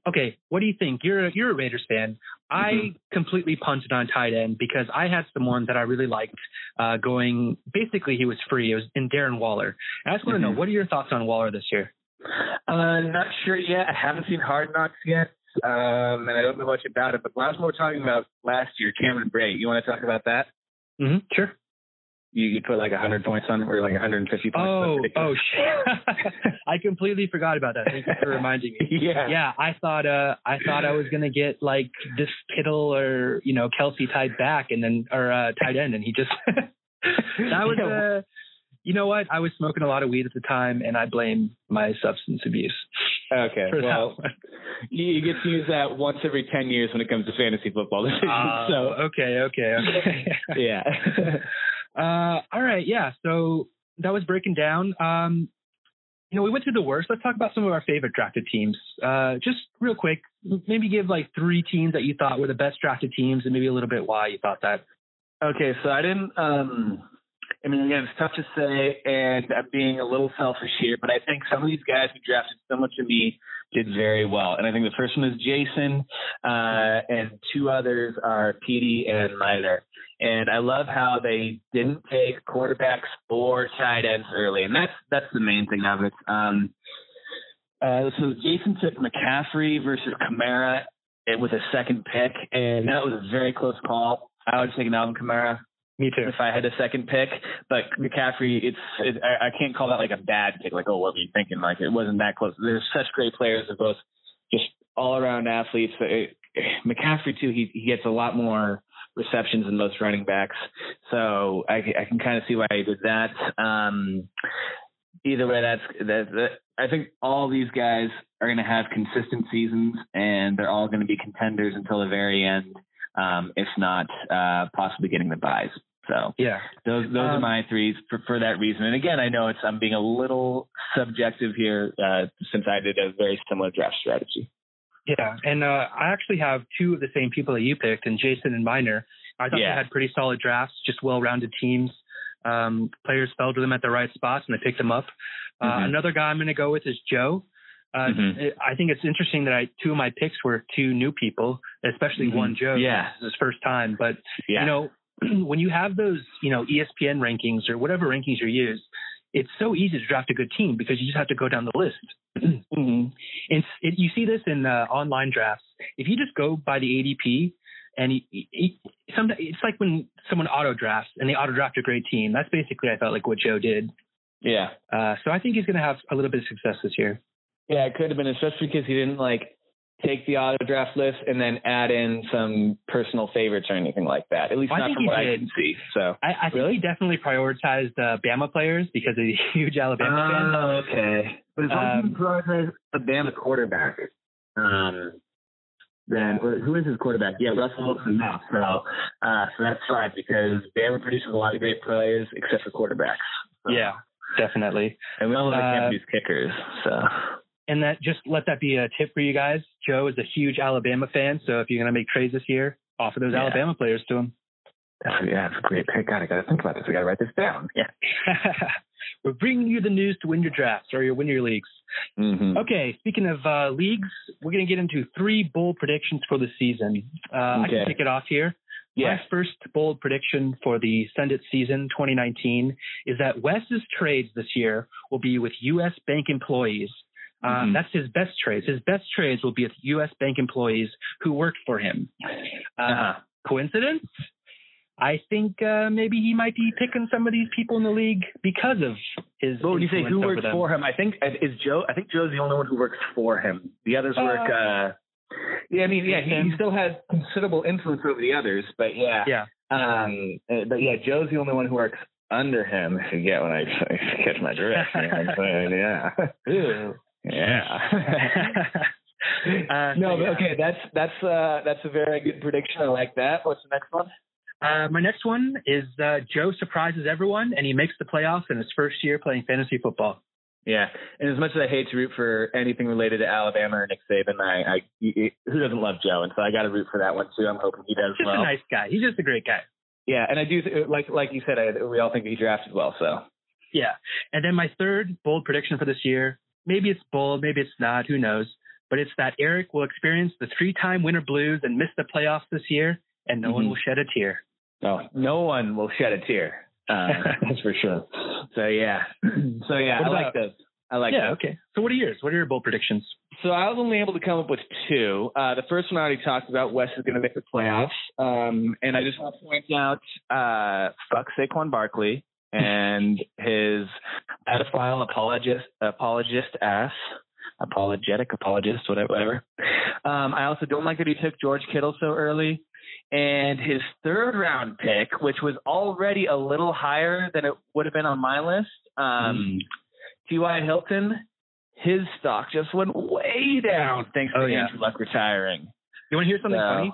okay. What do you think? You're a, you're a Raiders fan. I completely punted on tight end because I had someone that I really liked uh, going. Basically, he was free. It was in Darren Waller. And I just want to mm-hmm. know what are your thoughts on Waller this year? Uh, not sure yet. I haven't seen Hard Knocks yet, um, and I don't know much about it. But last more talking about last year, Cameron Brate. You want to talk about that? Mm-hmm. Sure you, you put like 100 points on it or like 150 points. Oh, oh shit! I completely forgot about that. Thank you for reminding me. yeah, yeah. I thought uh, I thought I was gonna get like this Kittle or you know Kelce tied back and then or uh, tight end, and he just that was uh, you know what? I was smoking a lot of weed at the time, and I blame my substance abuse. Okay, well, you get to use that once every 10 years when it comes to fantasy football decisions. Uh, so okay, okay, okay. yeah. Uh, all right, yeah. So that was breaking down. Um, you know, we went through the worst. Let's talk about some of our favorite drafted teams. Uh, just real quick, maybe give like three teams that you thought were the best drafted teams, and maybe a little bit why you thought that. Okay, so I didn't. Um, I mean, again, it's tough to say, and I'm being a little selfish here, but I think some of these guys who drafted similar to me did very well. And I think the first one is Jason, uh, and two others are Petey and Miner. And I love how they didn't take quarterbacks or tight ends early, and that's that's the main thing of it. Um, uh, so Jason took McCaffrey versus Kamara with a second pick, and that was a very close call. I would have taken Alvin Kamara. Me too. If I had a second pick, but McCaffrey, it's it, I, I can't call that like a bad pick. Like, oh, what were you thinking? Like, it wasn't that close. There's such great players. They're both just all around athletes. It, McCaffrey too. He he gets a lot more receptions than most running backs, so I, I can kind of see why he did that. Um, either way, that's that, that. I think all these guys are going to have consistent seasons, and they're all going to be contenders until the very end. um, if not uh, possibly getting the buys. So Yeah. those those are Um, my threes for, for that reason. And again, I know it's I'm being a little subjective here uh, since I did a very similar draft strategy. Yeah, and uh, I actually have two of the same people that you picked, and Jason and Miner. I thought Yeah. they had pretty solid drafts, just well-rounded teams. Um, players fell to them at the right spots, and they picked them up. Uh, Mhm. Another guy I'm going to go with is Joe. Uh, Mhm. I think it's interesting that I two of my picks were two new people, especially Mhm. one Joe. Yeah. his first time. But Yeah. you know, when you have those, you know, ESPN rankings or whatever rankings you use, it's so easy to draft a good team because you just have to go down the list. Mhm. It's it, you see this in uh, online drafts. If you just go by the ADP, and he, he, some, it's like when someone auto drafts and they auto draft a great team. That's basically I felt like what Joe did. Yeah. Uh, so I think he's going to have a little bit of success this year. Yeah, it could have been, especially because he didn't like take the auto draft list and then add in some personal favorites or anything like that. At least I not think from he what I did. can see. So. I, I think he definitely prioritized uh, Bama players because he's a huge Alabama fan. Oh, okay. But as long as Um, you prioritize a Bama quarterback, um, then who is his quarterback? Yeah, Russell Wilson now. So, uh, so that's fine because Bama produces a lot of great players except for quarterbacks. So- Yeah, definitely. And we all know they Uh, can't produce kickers. So. And that just let that be a tip for you guys. Joe is a huge Alabama fan, so if you're going to make trades this year, offer those Yeah. Alabama players to him. That's, yeah, that's a great pick. God, I got to think about this. I got to write this down. Yeah. We're bringing you the news to win your drafts or your win your leagues. Mm-hmm. Okay, speaking of uh, leagues, we're going to get into three bold predictions for the season. Uh, I can kick it off here. Yeah. My first bold prediction for the Send It season 2019 is that Wes's trades this year will be with U.S. bank employees. Uh, Mhm. That's his best trades. His best trades will be with U.S. bank employees who worked for him. Uh, Uh-huh. Coincidence? I think uh, maybe he might be picking some of these people in the league because of his. Well, when you say who works them. for him, I think is Joe. I think Joe's the only one who works for him. The others work. Uh, uh Yeah, I mean, yeah, he, he still has considerable influence over the others, but yeah, Yeah. Um, uh, but yeah, Joe's the only one who works under him. If you get when I catch my drift, you know what I'm saying? yeah. yeah. Uh, no, so, but yeah. okay, that's that's uh that's a very good prediction. I like that. What's the next one? Uh, my next one is uh, Joe surprises everyone and he makes the playoffs in his first year playing fantasy football. Yeah, and as much as I hate to root for anything related to Alabama or Nick Saban, I, I who doesn't love Joe, and so I got to root for that one too. I'm hoping he does Just well. a nice guy. He's just a great guy. Yeah, and I do th- like like you said, I, we all think he drafted well. So Yeah. And then my third bold prediction for this year, maybe it's bold, maybe it's not, who knows, but it's that Eric will experience the three-time winter blues and miss the playoffs this year, and no one Mhm. will shed a tear. no, no one will shed a tear. Uh, that's for sure. So yeah, so yeah, What I like those. I like yeah, okay. So what are yours? What are your bold predictions? So I was only able to come up with two. Uh, the first one I already talked about. Wes is going to make the playoffs, um, and I just want to point out, uh, fuck Saquon Barkley and his pedophile apologist apologist ass, apologetic apologist, whatever. whatever. Um, I also don't like that he took George Kittle so early. And his third round pick, which was already a little higher than it would have been on my list, um, T.Y. Hilton, his stock just went way down thanks Oh, to yeah. Andrew Luck retiring. You want to hear something So, funny?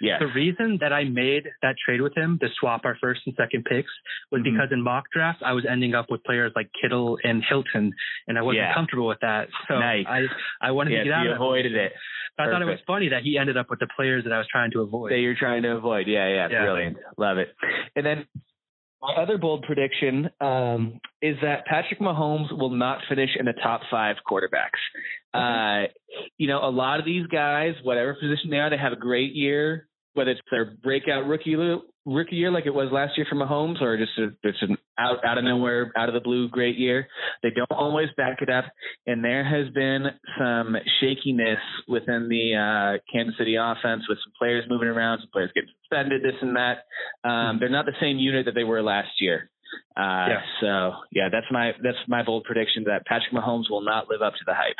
Yes. The reason that I made that trade with him to swap our first and second picks was Mhm. because in mock drafts I was ending up with players like Kittle and Hilton, and I wasn't Yeah. comfortable with that. So Nice. I I wanted yes, to get out you of avoided it. I thought it was funny that he ended up with the players that I was trying to avoid. that you're trying to avoid. Yeah, yeah, Yeah. brilliant. Love it. And then my other bold prediction um, is that Patrick Mahomes will not finish in the top five quarterbacks. Uh, you know, a lot of these guys, whatever position they are, they have a great year, whether it's their breakout rookie year, rookie year like it was last year for Mahomes, or just a, just an out out of nowhere, out of the blue great year. They don't always back it up, and there has been some shakiness within the uh, Kansas City offense with some players moving around, some players getting suspended, this and that. Um, they're not the same unit that they were last year. Uh, Yeah. So yeah, that's my that's my bold prediction that Patrick Mahomes will not live up to the hype.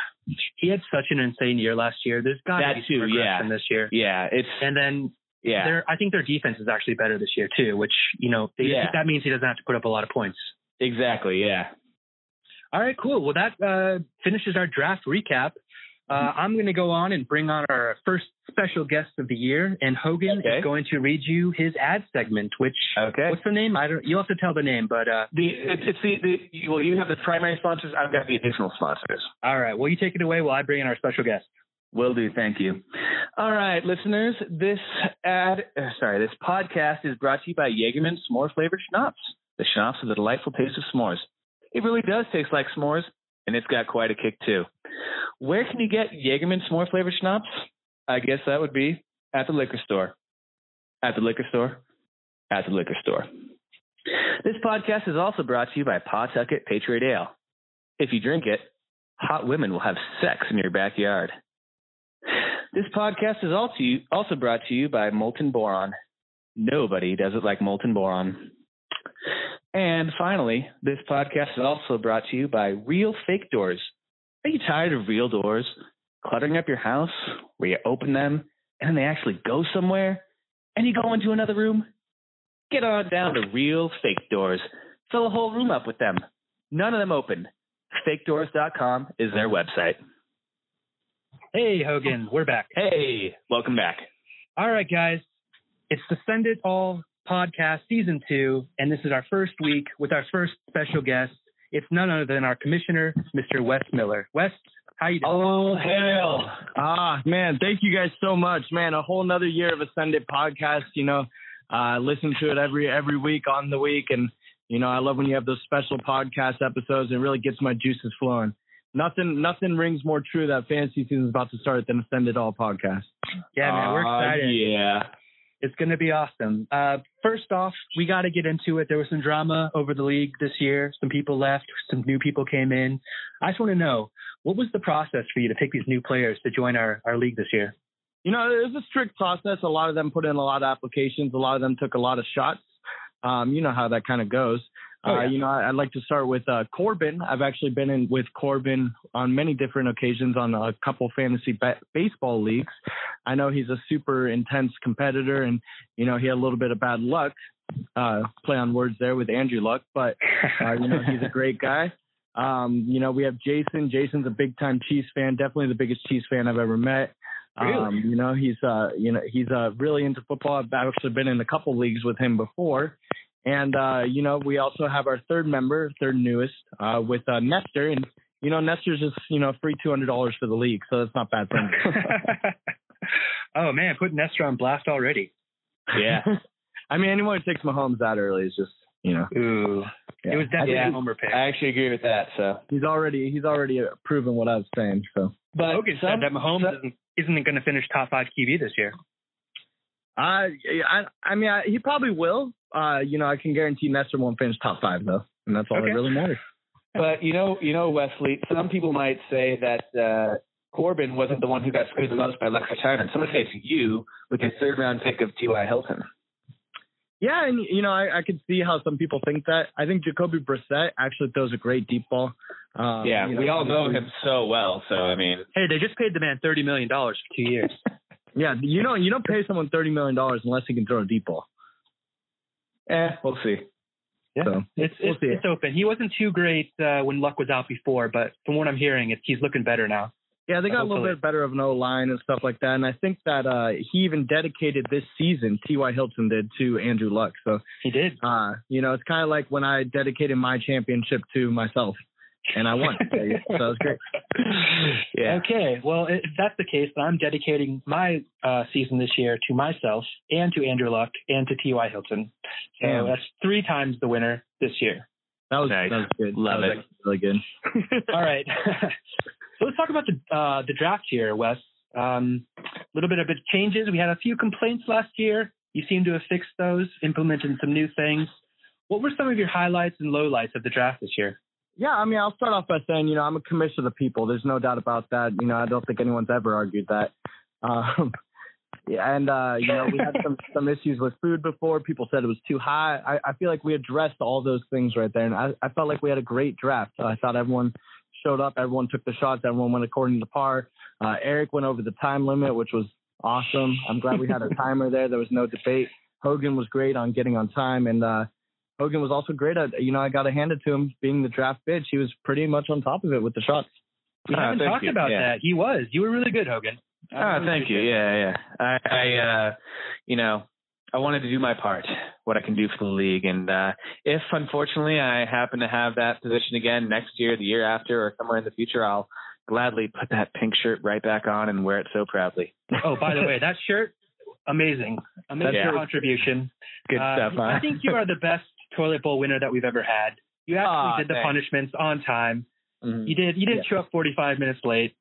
he had such an insane year last year. There's got to be too, yeah. this year. Yeah, it's And then yeah. their I think their defense is actually better this year too, which you know they, Yeah. that means he doesn't have to put up a lot of points. Exactly. Yeah. All right, cool. Well, that uh, finishes our draft recap. Uh, I'm going to go on and bring on our first special guest of the year, and Hogan Okay. is going to read you his ad segment. Which Okay. what's the name? I don't. You'll have to tell the name, but uh, The it's, it's the, the well, you have the primary sponsors. I've got the additional sponsors. all right. Well, you take it away while I bring in our special guest. Will do. Thank you. All right, listeners. This ad, uh, sorry, this podcast is brought to you by Jaegerman S'more flavored schnapps. The schnapps with a delightful taste of s'mores. It really does taste like s'mores, and it's got quite a kick too. Where can you get Jaegerman S'more flavored schnapps? I guess that would be at the liquor store. At the liquor store. At the liquor store. This podcast is also brought to you by Pawtucket Patriot Ale. If you drink it, hot women will have sex in your backyard. This podcast is also brought to you by Molten Boron. Nobody does it like Molten Boron. And finally, this podcast is also brought to you by Real Fake Doors. Are you tired of real doors cluttering up your house where you open them and then they actually go somewhere and you go into another room? Get on down to Real Fake Doors. Fill a whole room up with them. None of them open. FakeDoors.com is their website. Hey, Hogan, we're back. Hey, welcome back. All right, guys. It's the Send It All podcast, season two, and this is our first week with our first special guest. It's none other than our commissioner, Mr. Wes Miller. Wes, how you doing? Oh hell! Ah, man, thank you guys so much, man. A whole another year of Ascended podcast. You know, uh, listen to it every every week on the week, and you know, I love when you have those special podcast episodes. It really gets my juices flowing. Nothing, nothing rings more true that fantasy season is about to start than a Send It All podcast. yeah, man, we're Aw, excited. Yeah. It's going to be awesome. Uh, first off, we got to get into it. There was some drama over the league this year. Some people left, some new people came in. I just want to know what was the process for you to pick these new players to join our, our league this year? You know, it was a strict process. A lot of them put in a lot of applications. A lot of them took a lot of shots. Um, you know how that kind of goes. Oh, uh, you know, I, I'd like to start with uh, Corbin. I've actually been in with Corbin on many different occasions on a couple fantasy ba- baseball leagues. I know he's a super intense competitor, and you know he had a little bit of bad luck. Uh, play on words there with Andrew Luck, but uh, you know he's a great guy. Um, you know we have Jason. Jason's a big time Chiefs fan, definitely the biggest Chiefs fan I've ever met. Really? Um, you know he's uh you know he's uh really into football. I've actually been in a couple leagues with him before. And uh, you know, we also have our third member, third newest, uh, with uh, Nestor, and you know, Nestor's just you know free two hundred dollars for the league, so that's not bad for him. oh man, putting Nestor on blast already. Yeah. I mean, anyone who takes Mahomes that early is just you know, Ooh, yeah. it was definitely Yeah. a homer pick. I actually agree with that. So, he's already he's already uh, proven what I was saying. So but Hogan some- said that Mahomes some- isn't, isn't going to finish top five QB this year. I I I mean, I, he probably will. Uh, you know, I can guarantee Nestor won't finish top five though, and that's all Okay. that really matters. but you know, you know, Wesley. Some people might say that uh, Corbin wasn't the one who got screwed the most by Luck's retirement. Some would say it's you with your third round pick of T.Y. Hilton. Yeah, and you know, I, I could see how some people think that. I think Jacoby Brissett actually throws a great deep ball. Um, yeah, you we all know him so well. So I mean, Hey, they just paid the man thirty million dollars for two years. Yeah, you know, you don't pay someone thirty million dollars unless he can throw a deep ball. eh, we'll see. Yeah. So It's We'll it's, see. it's open. He wasn't too great uh, when Luck was out before, but from what I'm hearing, it's, he's looking better now. yeah, they got a little bit better of an O line and stuff like that. And I think that uh he even dedicated this season, T. Y. Hilton did to Andrew Luck. So He did. uh, you know, it's kinda like when I dedicated my championship to myself and I won. so it was great. Yeah. Okay. Well, if that's the case, then I'm dedicating my uh, season this year to myself and to Andrew Luck and to T.Y. Hilton. So Damn. that's three times the winner this year. That was Nice. that was good. Love that was it. really good. All right. so let's talk about the uh, the draft here, Wes. A um, little bit of it changes. We had a few complaints last year. You seem to have fixed those, implemented some new things. What were some of your highlights and lowlights of the draft this year? Yeah, I mean, I'll start off by saying, you know, I'm a commissioner of the people. There's no doubt about that. You know, I don't think anyone's ever argued that. Um, and uh, you know, we had some some issues with food before. People said it was too high. I, I feel like we addressed all those things right there, and I, I felt like we had a great draft. I thought everyone showed up, everyone took the shots, everyone went according to the par. Uh, Eric went over the time limit, which was awesome. I'm glad we had a timer there. There was no debate. Hogan was great on getting on time, and uh, Hogan was also great at, you know, I got to hand it to him being the draft bitch. He was pretty much on top of it with the shots. We haven't thank talked you. about Yeah. that. He was. You were really good, Hogan. I Oh, really thank you. appreciate. Yeah, yeah. I, I, uh, you know, I wanted to do my part, what I can do for the league, and uh, if unfortunately I happen to have that position again next year, the year after, or somewhere in the future, I'll gladly put that pink shirt right back on and wear it so proudly. Oh, by the way, that shirt, amazing, amazing Yeah. contribution. Good Uh, stuff. Huh? I think you are the best toilet bowl winner that we've ever had. You actually Aw, did the thanks. punishments on time. Mhm. You did. You didn't show up 45 minutes late.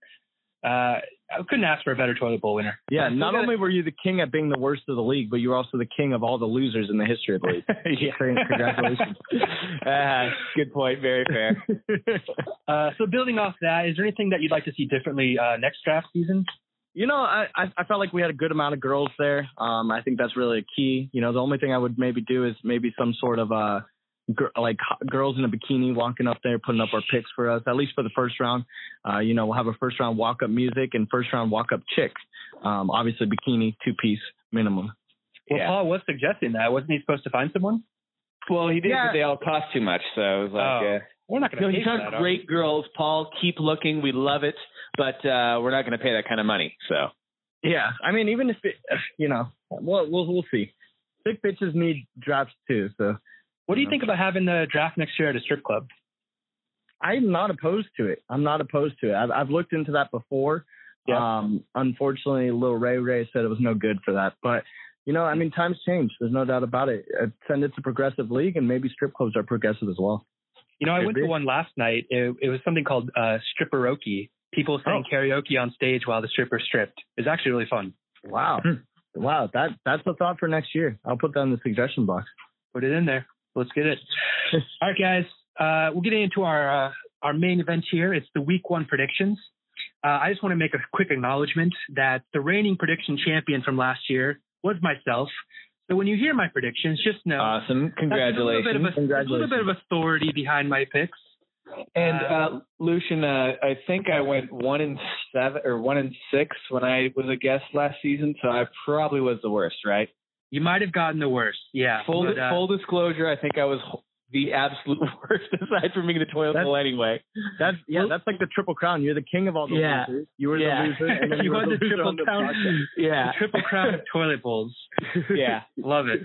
Uh, I couldn't ask for a better toilet bowl winner. Yeah, not only were you the king at being the worst of the league, but you were also the king of all the losers in the history of the league. yeah. Congratulations. Ah, good point. Very fair. Uh, so building off that, is there anything that you'd like to see differently uh, next draft season? You know, I, I I felt like we had a good amount of girls there. Um, I think that's really a key. You know, the only thing I would maybe do is maybe some sort of uh, gr- like h- girls in a bikini walking up there, putting up our picks for us, at least for the first round. Uh, you know, we'll have a first round walk up music and first round walk up chick. Um, obviously bikini, two piece minimum. Well, Yeah. Paul was suggesting that. Wasn't he supposed to find someone? Well, he did, Yeah. but they all cost too much, so it was like. Oh. Uh, We're not going to he pay for found that. are great girls. Paul, keep looking. We love it, but uh, we're not going to pay that kind of money. So Yeah, I mean, even if it, you know, we'll we'll, we'll see. Big bitches need drafts too, so? What do you think about having the draft next year at a strip club? I'm not opposed to it. I'm not opposed to it. I've, I've looked into that before. Yeah. Um, unfortunately, Lil Ray Ray said it was no good for that. But you know, I mean, times change. There's no doubt about it. Uh, Send it to progressive league, and maybe strip clubs are progressive as well. You know, I Could went be. to one last night. It, it was something called uh, stripperoke. People sang Oh. karaoke on stage while the stripper stripped. It's actually really fun. Wow, wow, that that's a thought for next year. I'll put that in the suggestion box. Put it in there. Let's get it. All right, guys. Uh, we're getting into our uh, our main event here. It's the week one predictions. Uh, I just want to make a quick acknowledgement that the reigning prediction champion from last year was myself. So when you hear my predictions, just know awesome! that's a little of Congratulations. a, a little bit of authority behind my picks. And Uh, uh, Lucian, uh, I think I went one in seven or one in six when I was a guest last season, so I probably was the worst, right? You might have gotten the worst. Yeah. Full but, uh, full disclosure, I think I was the absolute worst aside from being the toilet bowl anyway. That's yeah, that's like the triple crown. You're the king of all the Yeah. losers. You were Yeah. the loser, and then You you, were won the, the triple crown. Yeah, the triple crown of toilet bowls. yeah. Love it.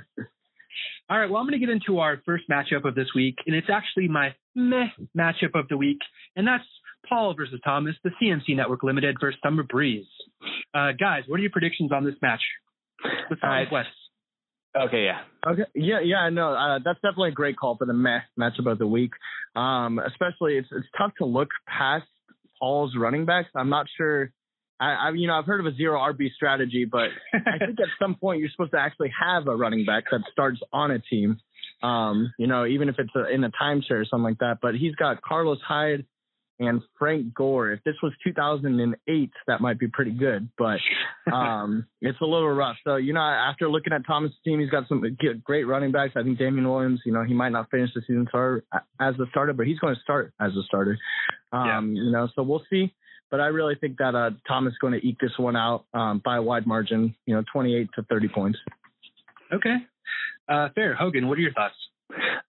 All right, well, I'm going to get into our first matchup of this week, and it's actually my meh matchup of the week, and that's Paul versus Thomas, the CMC Network Limited versus Summer Breeze. Uh, guys, what are your predictions on this match? Let's start right. with Wes. Okay, yeah. Okay. Yeah, yeah, no, uh, that's definitely a great call for the meh matchup of the week. Um, especially it's it's tough to look past Paul's running backs. I'm not sure. I, I you know I've heard of a zero RB strategy, but I think at some point you're supposed to actually have a running back that starts on a team. Um, you know, even if it's a, in a timeshare or something like that. But he's got Carlos Hyde and Frank Gore. If this was 2008, that might be pretty good, but um, it's a little rough. So you know, after looking at Thomas' team, he's got some great running backs. I think Damien Williams. You know, he might not finish the season start as the starter, but he's going to start as a starter. Um, You know, so we'll see. But I really think that uh, Thomas is going to eke this one out um, by a wide margin. You know, 28 to 30 points. Okay. Uh, fair. Hogan, what are your thoughts?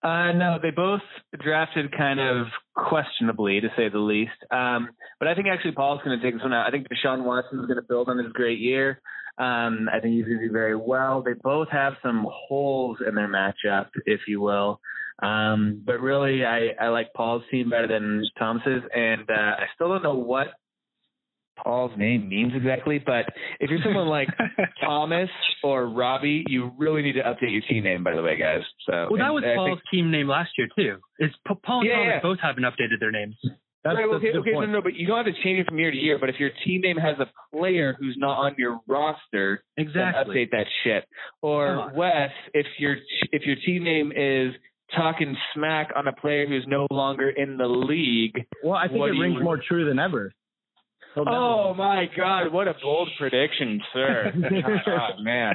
Uh, no, they both drafted kind of questionably, to say the least. Um, but I think actually Paul's going to take this one out. I think Deshaun Watson's going to build on his great year. Um, I think he's going to do very well. They both have some holes in their matchup, if you will. Um, but really, I, I like Paul's team better than Thomas's, and uh, I still don't know what Paul's name means exactly. But if you're someone like Thomas or Robbie, you really need to update your team name, by the way, guys. So well, that was I Paul's think- team name last year, too. Is Pa- Paul and Yeah, Thomas yeah. both haven't updated their names. That's, right, well, that's okay, okay, no, no, but you don't have to change it from year to year. But if your team name has a player who's not on your roster, Exactly. update that shit. Or. Wes, if your if your team name is talking smack on a player who's no longer in the league. Well, I think it do you- rings more true than ever. He'll never- Oh my God! What a bold prediction, sir. oh, man.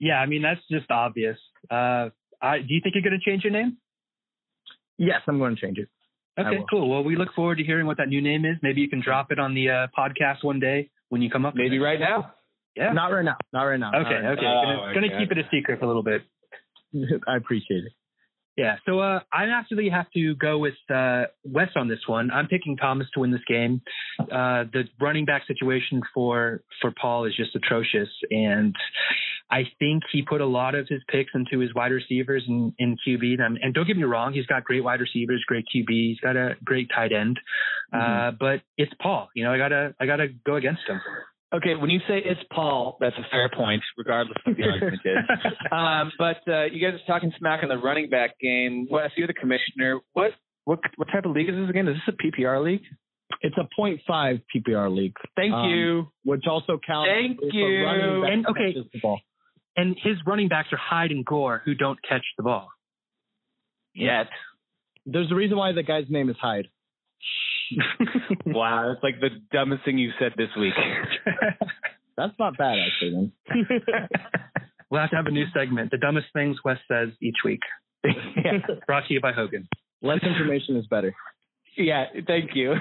Yeah, I mean, that's just obvious. Uh, I, do you think you're going to change your name? yes, I'm going to change it. Okay, cool. Well, we look forward to hearing what that new name is. Maybe you can drop it on the uh, podcast one day when you come up. Maybe right now. Yeah. Not right now. Not right now. Okay. Right Okay. Oh, gonna my gonna keep it a secret for a little bit. I appreciate it. Yeah, so uh, I actually have to go with uh, Wes on this one. I'm picking Thomas to win this game. Uh, the running back situation for for Paul is just atrocious, and I think he put a lot of his picks into his wide receivers in, in QB. And, and don't get me wrong, he's got great wide receivers, great QB, he's got a great tight end, mm-hmm. Uh, but it's Paul. You know, I gotta I gotta go against him. Okay, when you say it's Paul, that's a fair point, regardless of the argument is. Um, but uh, you guys are talking smack on the running back game. Wes, you're the commissioner. What what what type of league is this again? Is this a PPR league? It's a 0.5 PPR league. Thank um, you. Which also counts. Thank you. And okay, and his running backs are Hyde and Gore, who don't catch the ball. Yet. There's a reason why the guy's name is Hyde. wow, that's like the dumbest thing you've said this week. that's not bad, actually. we'll have to have a new segment: the dumbest things Wes says each week. yeah. Brought to you by Hogan. Less information is better. Yeah, thank you.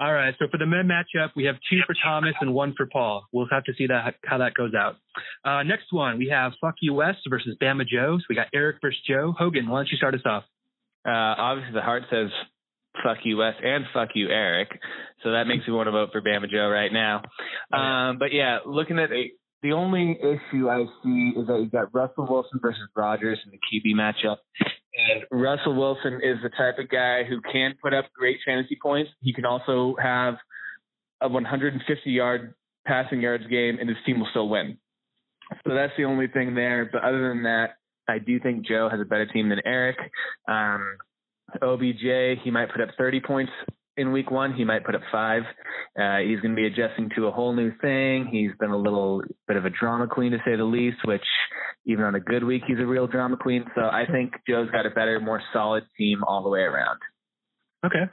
All right, so for the men matchup, we have two for Thomas and one for Paul. We'll have to see that how that goes out. Uh, next one, we have Fuck You Wes versus Bama Joe. So we got Eric versus Joe. Hogan, why don't you start us off? Uh, obviously, the heart says fuck you Wes and fuck you Eric. So that makes me want to vote for Bama Joe right now. Um, but yeah, looking at the only issue I see is that you've got Russell Wilson versus Rodgers in the QB matchup. And Russell Wilson is the type of guy who can put up great fantasy points. He can also have a 150 yard passing yards game, and his team will still win. So that's the only thing there. But other than that, I do think Joe has a better team than Eric. Um, OBJ, he might put up 30 points in week one. He might put up five. Uh, he's going to be adjusting to a whole new thing. He's been a little bit of a drama queen to say the least, which even on a good week, he's a real drama queen. So I think Joe's got a better, more solid team all the way around. Okay.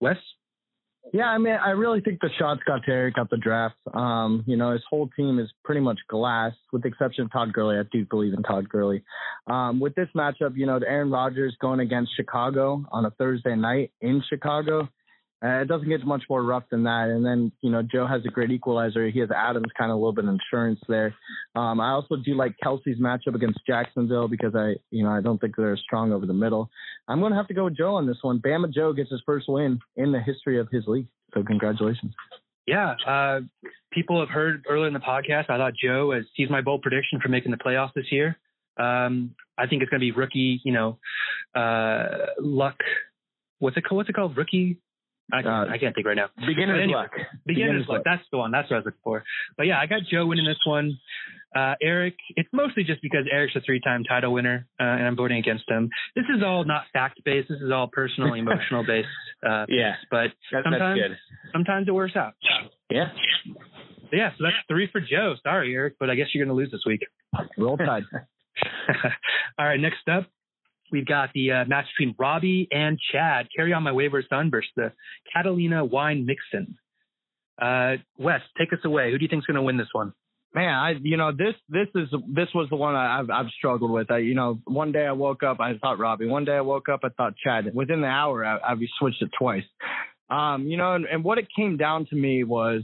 Wes? Yeah, I mean, I really think the shots got to Eric at the draft. Um, you know, his whole team is pretty much glass, with the exception of Todd Gurley. I do believe in Todd Gurley. Um, with this matchup, you know, the Aaron Rodgers going against Chicago on a Thursday night in Chicago, uh, it doesn't get much more rough than that. And then, you know, Joe has a great equalizer. He has Adams kind of a little bit of insurance there. Um, I also do like Kelce's matchup against Jacksonville because I, you know, I don't think they're strong over the middle. I'm going to have to go with Joe on this one. Bama Joe gets his first win in the history of his league. So congratulations. Yeah. Uh, people have heard earlier in the podcast, I thought Joe, as he's my bold prediction for making the playoffs this year. Um, I think it's going to be rookie, you know, uh, luck. What's it called? What's it called? Rookie I, uh, I can't think right now. Beginner's anyway, luck. Beginner's, luck. luck. That's the one. That's what I was looking for. But yeah, I got Joe winning this one. Uh, Eric, it's mostly just because Eric's a three-time title winner, uh, and I'm voting against him. This is all not fact-based. This is all personal, emotional based. Uh, yeah, but that's, sometimes, sometimes it works out. Yeah. yeah, so that's three for Joe. Sorry, Eric, but I guess you're going to lose this week. Roll Tide. all right, next up, We've got the uh, match between Robbie and Chad. Carry on my wayward son versus the Catalina Wine Mixon. Uh, Wes, take us away. Who do you think's going to win this one? Man, I you know this this is this was the one I, have I've struggled with. I you know one day I woke up I thought Robbie. One day I woke up I thought Chad. Within the hour I, I've switched it twice. Um, you know, and, and what it came down to me was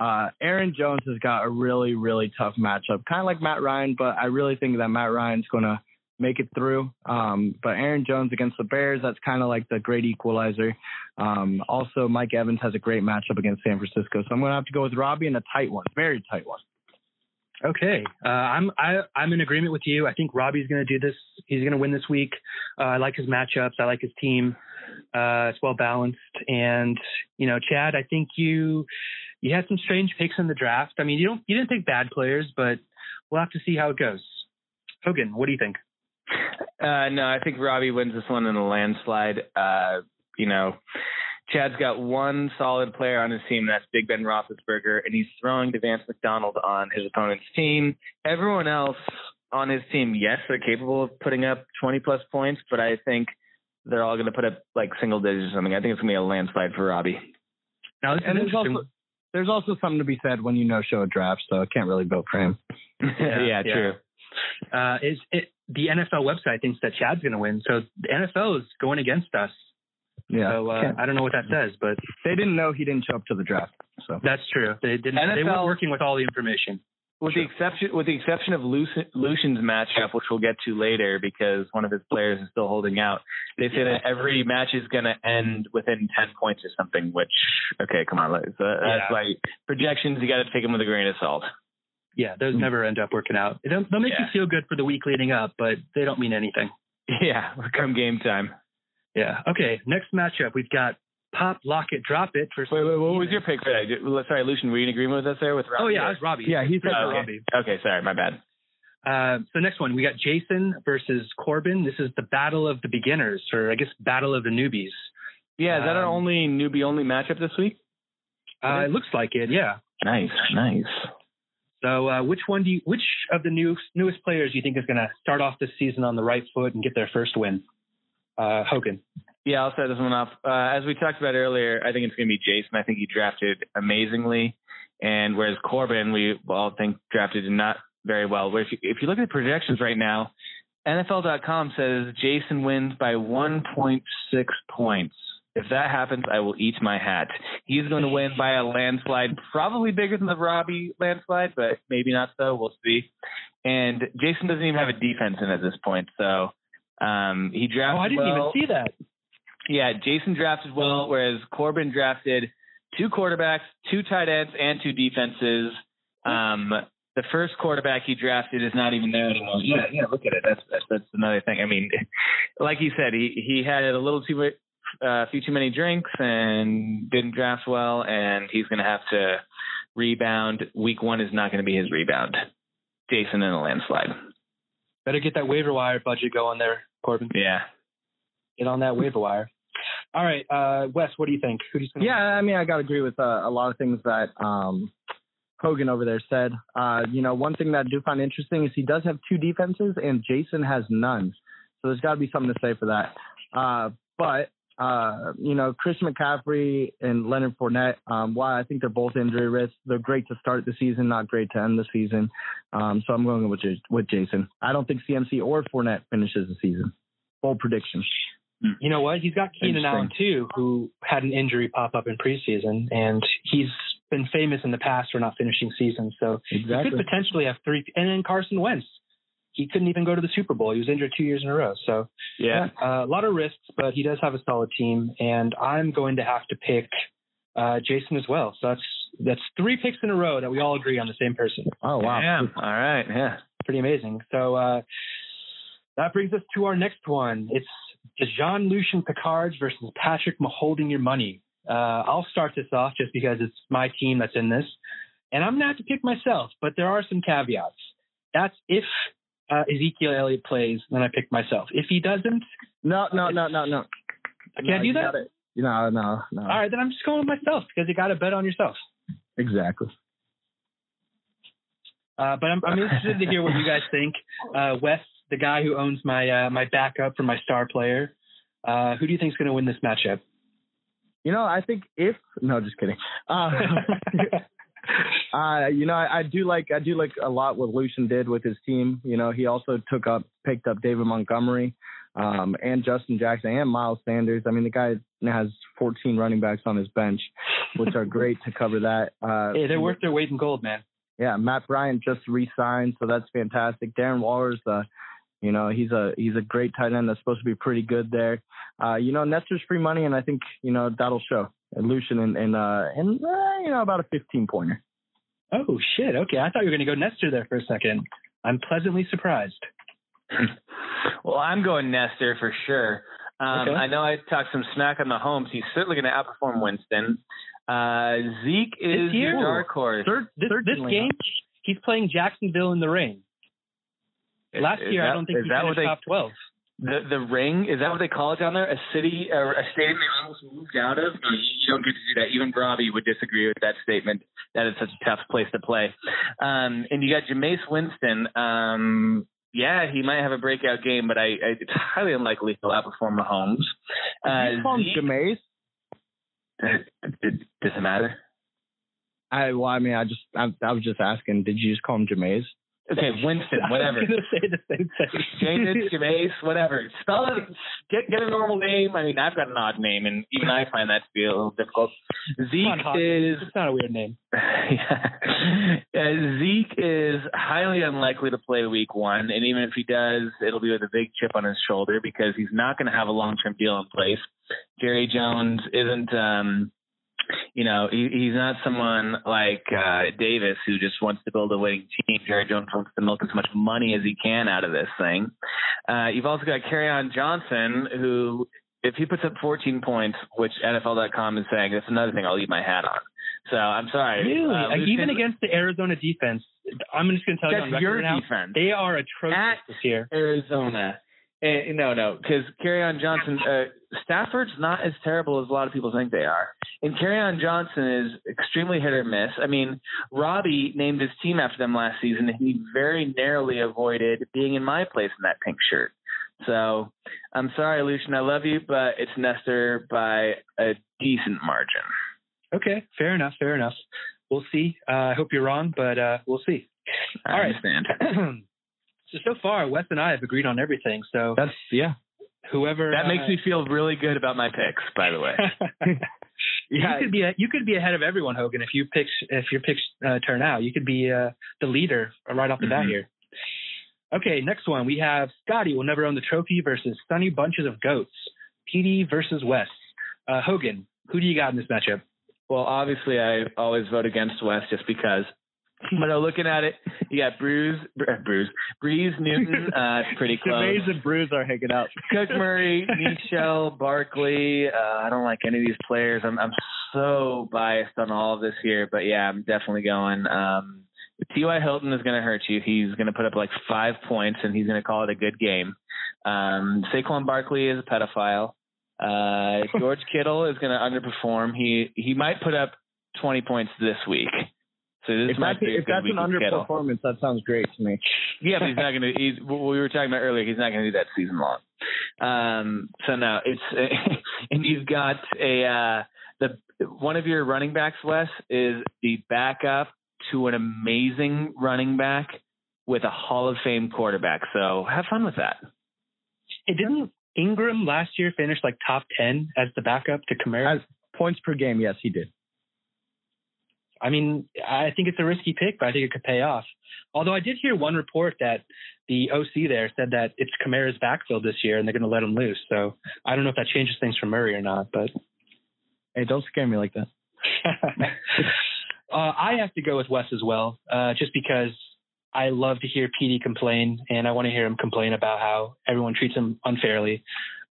uh, Aaron Jones has got a really, really tough matchup, kind of like Matt Ryan, but I really think that Matt Ryan's going to make it through. Um, but Aaron Jones against the Bears, that's kind of like the great equalizer. Um, also, Mike Evans has a great matchup against San Francisco, so I'm going to have to go with Robbie in a tight one, very tight one. Okay, uh, I'm I, I'm in agreement with you. I think Robbie's going to do this. He's going to win this week. Uh, I like his matchups. I like his team. Uh, it's well balanced, and you know, Chad, I think you you had some strange picks in the draft. I mean, you don't you didn't pick bad players, but we'll have to see how it goes. Hogan, what do you think? Uh, no, I think Robbie wins this one in a landslide. Uh, you know, Chad's got one solid player on his team, that's Big Ben Roethlisberger, and he's throwing to Vance McDonald on his opponent's team. Everyone else on his team, yes, they're capable of putting up 20 plus points, but I think they're all going to put up like single digits or something. I think it's going to be a landslide for Robbie. Now, and there's also there's also something to be said when you no show a draft, so I can't really vote for him. yeah, yeah, true. Uh, is it the NFL website thinks that Chad's going to win, so the NFL is going against us. Yeah. So uh, I don't know what that says, but they didn't know he didn't show up to the draft. So that's true. They didn't. NFL, they weren't working with all the information. with the exception with the exception of Lucian's matchup, which we'll get to later because one of his players is still holding out. They say that every match is going to end within ten points or something. Which okay, come on, that's yeah. like projections. You got to take them with a grain of salt. Yeah, those mm. never end up working out. They'll, they'll make yeah. you feel good for the week leading up, but they don't mean anything. Yeah, come game time. Yeah. Okay. Next matchup, we've got Pop, Lock It, Drop It. For wait, wait, what was your pick for that? Sorry, Lucian, were you in agreement with us there with Robbie? Oh yeah, I was Robbie. Yeah, he's oh, okay. Robbie. Okay, sorry, my bad. Uh, so next one, we got Jason versus Corbin. This is the battle of the beginners, or I guess battle of the newbies. Yeah, is that um, our only newbie only matchup this week? Uh, it looks like it. Yeah. Nice, nice. So, uh, which one do you, which of the new newest players do you think is going to start off this season on the right foot and get their first win? Uh, Hogan. Yeah, I'll start this one off. Uh, as we talked about earlier, I think it's going to be Jason. I think he drafted amazingly, and whereas Corbin, we all think drafted not very well. Where if you, if you look at the projections right now, NFL.com says Jason wins by 1.6 points. If that happens, I will eat my hat. He's going to win by a landslide, probably bigger than the Robbie landslide, but maybe not so. We'll see. And Jason doesn't even have a defense in at this point, so um, he drafted. Oh, I didn't well. even see that. Yeah, Jason drafted well, whereas Corbin drafted two quarterbacks, two tight ends, and two defenses. Um, the first quarterback he drafted is not even there anymore. Yeah, yeah. Look at it. That's that's, that's another thing. I mean, like he said, he he had it a little too a few too many drinks and didn't draft well, and he's going to have to rebound. Week one is not going to be his rebound. Jason in a landslide. Better get that waiver wire budget going there, Corbin. Yeah. Get on that waiver wire. All right, uh, Wes, what do you think? Who's yeah, I mean, I got to agree with uh, a lot of things that um, Hogan over there said. Uh, you know, one thing that I do find interesting is he does have two defenses, and Jason has none. So there's got to be something to say for that. Uh, but uh, you know, Chris McCaffrey and Leonard Fournette, um, while I think they're both injury risks, they're great to start the season, not great to end the season. Um, so I'm going with, J- with Jason. I don't think CMC or Fournette finishes the season. Bold prediction. You know what? He's got Keenan Allen too, who had an injury pop up in preseason, and he's been famous in the past for not finishing seasons. So exactly. he could potentially have three. And then Carson Wentz, he couldn't even go to the Super Bowl. He was injured two years in a row. So yeah, uh, a lot of risks, but he does have a solid team, and I'm going to have to pick uh, Jason as well. So that's that's three picks in a row that we all agree on the same person. Oh wow! Damn. All right, yeah, pretty amazing. So uh, that brings us to our next one. It's Jean Lucian Picard versus Patrick Holding Your Money. Uh, I'll start this off just because it's my team that's in this. And I'm going to have to pick myself, but there are some caveats. That's if uh, Ezekiel Elliott plays, then I pick myself. If he doesn't. No, no, no, no, no. I can't no, do that? No, no, no. All right, then I'm just going with myself because you got to bet on yourself. Exactly. Uh, but I'm, I'm interested to hear what you guys think. Uh, Wes, the guy who owns my uh, my backup for my star player. Uh, who do you think is going to win this matchup? You know, I think if no, just kidding. Uh, uh, you know, I, I, do like I do like a lot what Lucian did with his team. You know, he also took up picked up David Montgomery um, and Justin Jackson and Miles Sanders. I mean, the guy has 14 running backs on his bench, which are great to cover that. Uh, hey, they're worth their weight in gold, man. Yeah, Matt Bryant just re-signed, so that's fantastic. Darren Waller's uh, you know, he's a he's a great tight end that's supposed to be pretty good there. Uh, you know, Nestor's free money, and I think you know that'll show. And Lucian and and uh, and uh, you know about a 15 pointer. Oh shit! Okay, I thought you were going to go Nestor there for a second. I'm pleasantly surprised. well, I'm going Nestor for sure. Um, okay. I know I talked some smack on the homes. He's certainly going to outperform Winston. Uh, Zeke is your dark horse. Third, this, this game, he's playing Jacksonville in the rain. Last is year, that, I don't think he finished they, top twelve. The the ring is that what they call it down there? A city or a stadium they almost moved out of? No, you don't get to do that. Even Robbie would disagree with that statement. That it's such a tough place to play. Um, and you got Jameis Winston. Um, yeah, he might have a breakout game, but I, I it's highly unlikely he'll outperform Mahomes. Uh, you call him Jameis? Does it matter? I well, I mean, I just I, I was just asking. Did you just call him Jameis? Okay, Winston, whatever. I was gonna say the same thing. James, Jameis, whatever. Spell it. Get get a normal name. I mean, I've got an odd name, and even I find that to be a little difficult. Zeke Hawk. is It's not a weird name. yeah. Uh, Zeke is highly unlikely to play week one, and even if he does, it'll be with a big chip on his shoulder because he's not going to have a long term deal in place. Jerry Jones isn't. um you know, he, he's not someone like uh, Davis who just wants to build a winning team. Jerry Jones wants to milk as much money as he can out of this thing. Uh, you've also got on Johnson, who, if he puts up 14 points, which NFL.com is saying, that's another thing I'll eat my hat on. So I'm sorry. Really? Uh, Like, even against the Arizona defense, I'm just gonna tell you on record your right now, defense. they are atrocious At- this year. Arizona. Eh, no, no, because on Johnson, uh, Stafford's not as terrible as a lot of people think they are, and on Johnson is extremely hit or miss. I mean, Robbie named his team after them last season, and he very narrowly avoided being in my place in that pink shirt. So I'm sorry, Lucian, I love you, but it's Nestor by a decent margin. Okay, fair enough, fair enough. We'll see. Uh, I hope you're wrong, but uh, we'll see. I All right. understand. so so far, Wes and I have agreed on everything. So That's yeah. whoever That makes uh, me feel really good about my picks, by the way. yeah, you could be a, you could be ahead of everyone, Hogan, if you picks if your picks uh, turn out. You could be uh, the leader right off the bat Mhm. here. Okay, next one we have Scotty will never own the trophy versus Sunny Bunches of Goats. PD versus Wes. Uh, Hogan, who do you got in this matchup? Well, obviously, I always vote against Wes just because. But uh, looking at it, you got Bruce, Br- uh, Bruce, Brees Newton, uh, it's pretty close. Jermaine and Bruce are hanging out. Cook Murray, Michel, Barkley. Uh, I don't like any of these players. I'm I'm so biased on all of this here, but yeah, I'm definitely going. Um, T.Y. Hilton is going to hurt you. He's going to put up like five points, and he's going to call it a good game. Um, Saquon Barkley is a pedophile. Uh, George Kittle is going to underperform. He he might put up 20 points this week. So this If might that's, be if that's an of Kittle. underperformance, that sounds great to me. Yeah, but he's not going to. He's what we were talking about earlier. He's not going to do that season long. Um, so no, it's and you've got a uh, the one of your running backs, Wes, is the backup to an amazing running back with a Hall of Fame quarterback. So have fun with that. It didn't Ingram last year finish like top ten as the backup to Kamara. As points per game, yes, he did. I mean, I think it's a risky pick, but I think it could pay off. Although I did hear one report that the OC there said that it's Kamara's backfield this year and they're going to let him loose. So I don't know if that changes things for Murray or not, but Hey, don't scare me like that. uh, I have to go with Wes as well, uh, just because I love to hear PD complain and I want to hear him complain about how everyone treats him unfairly.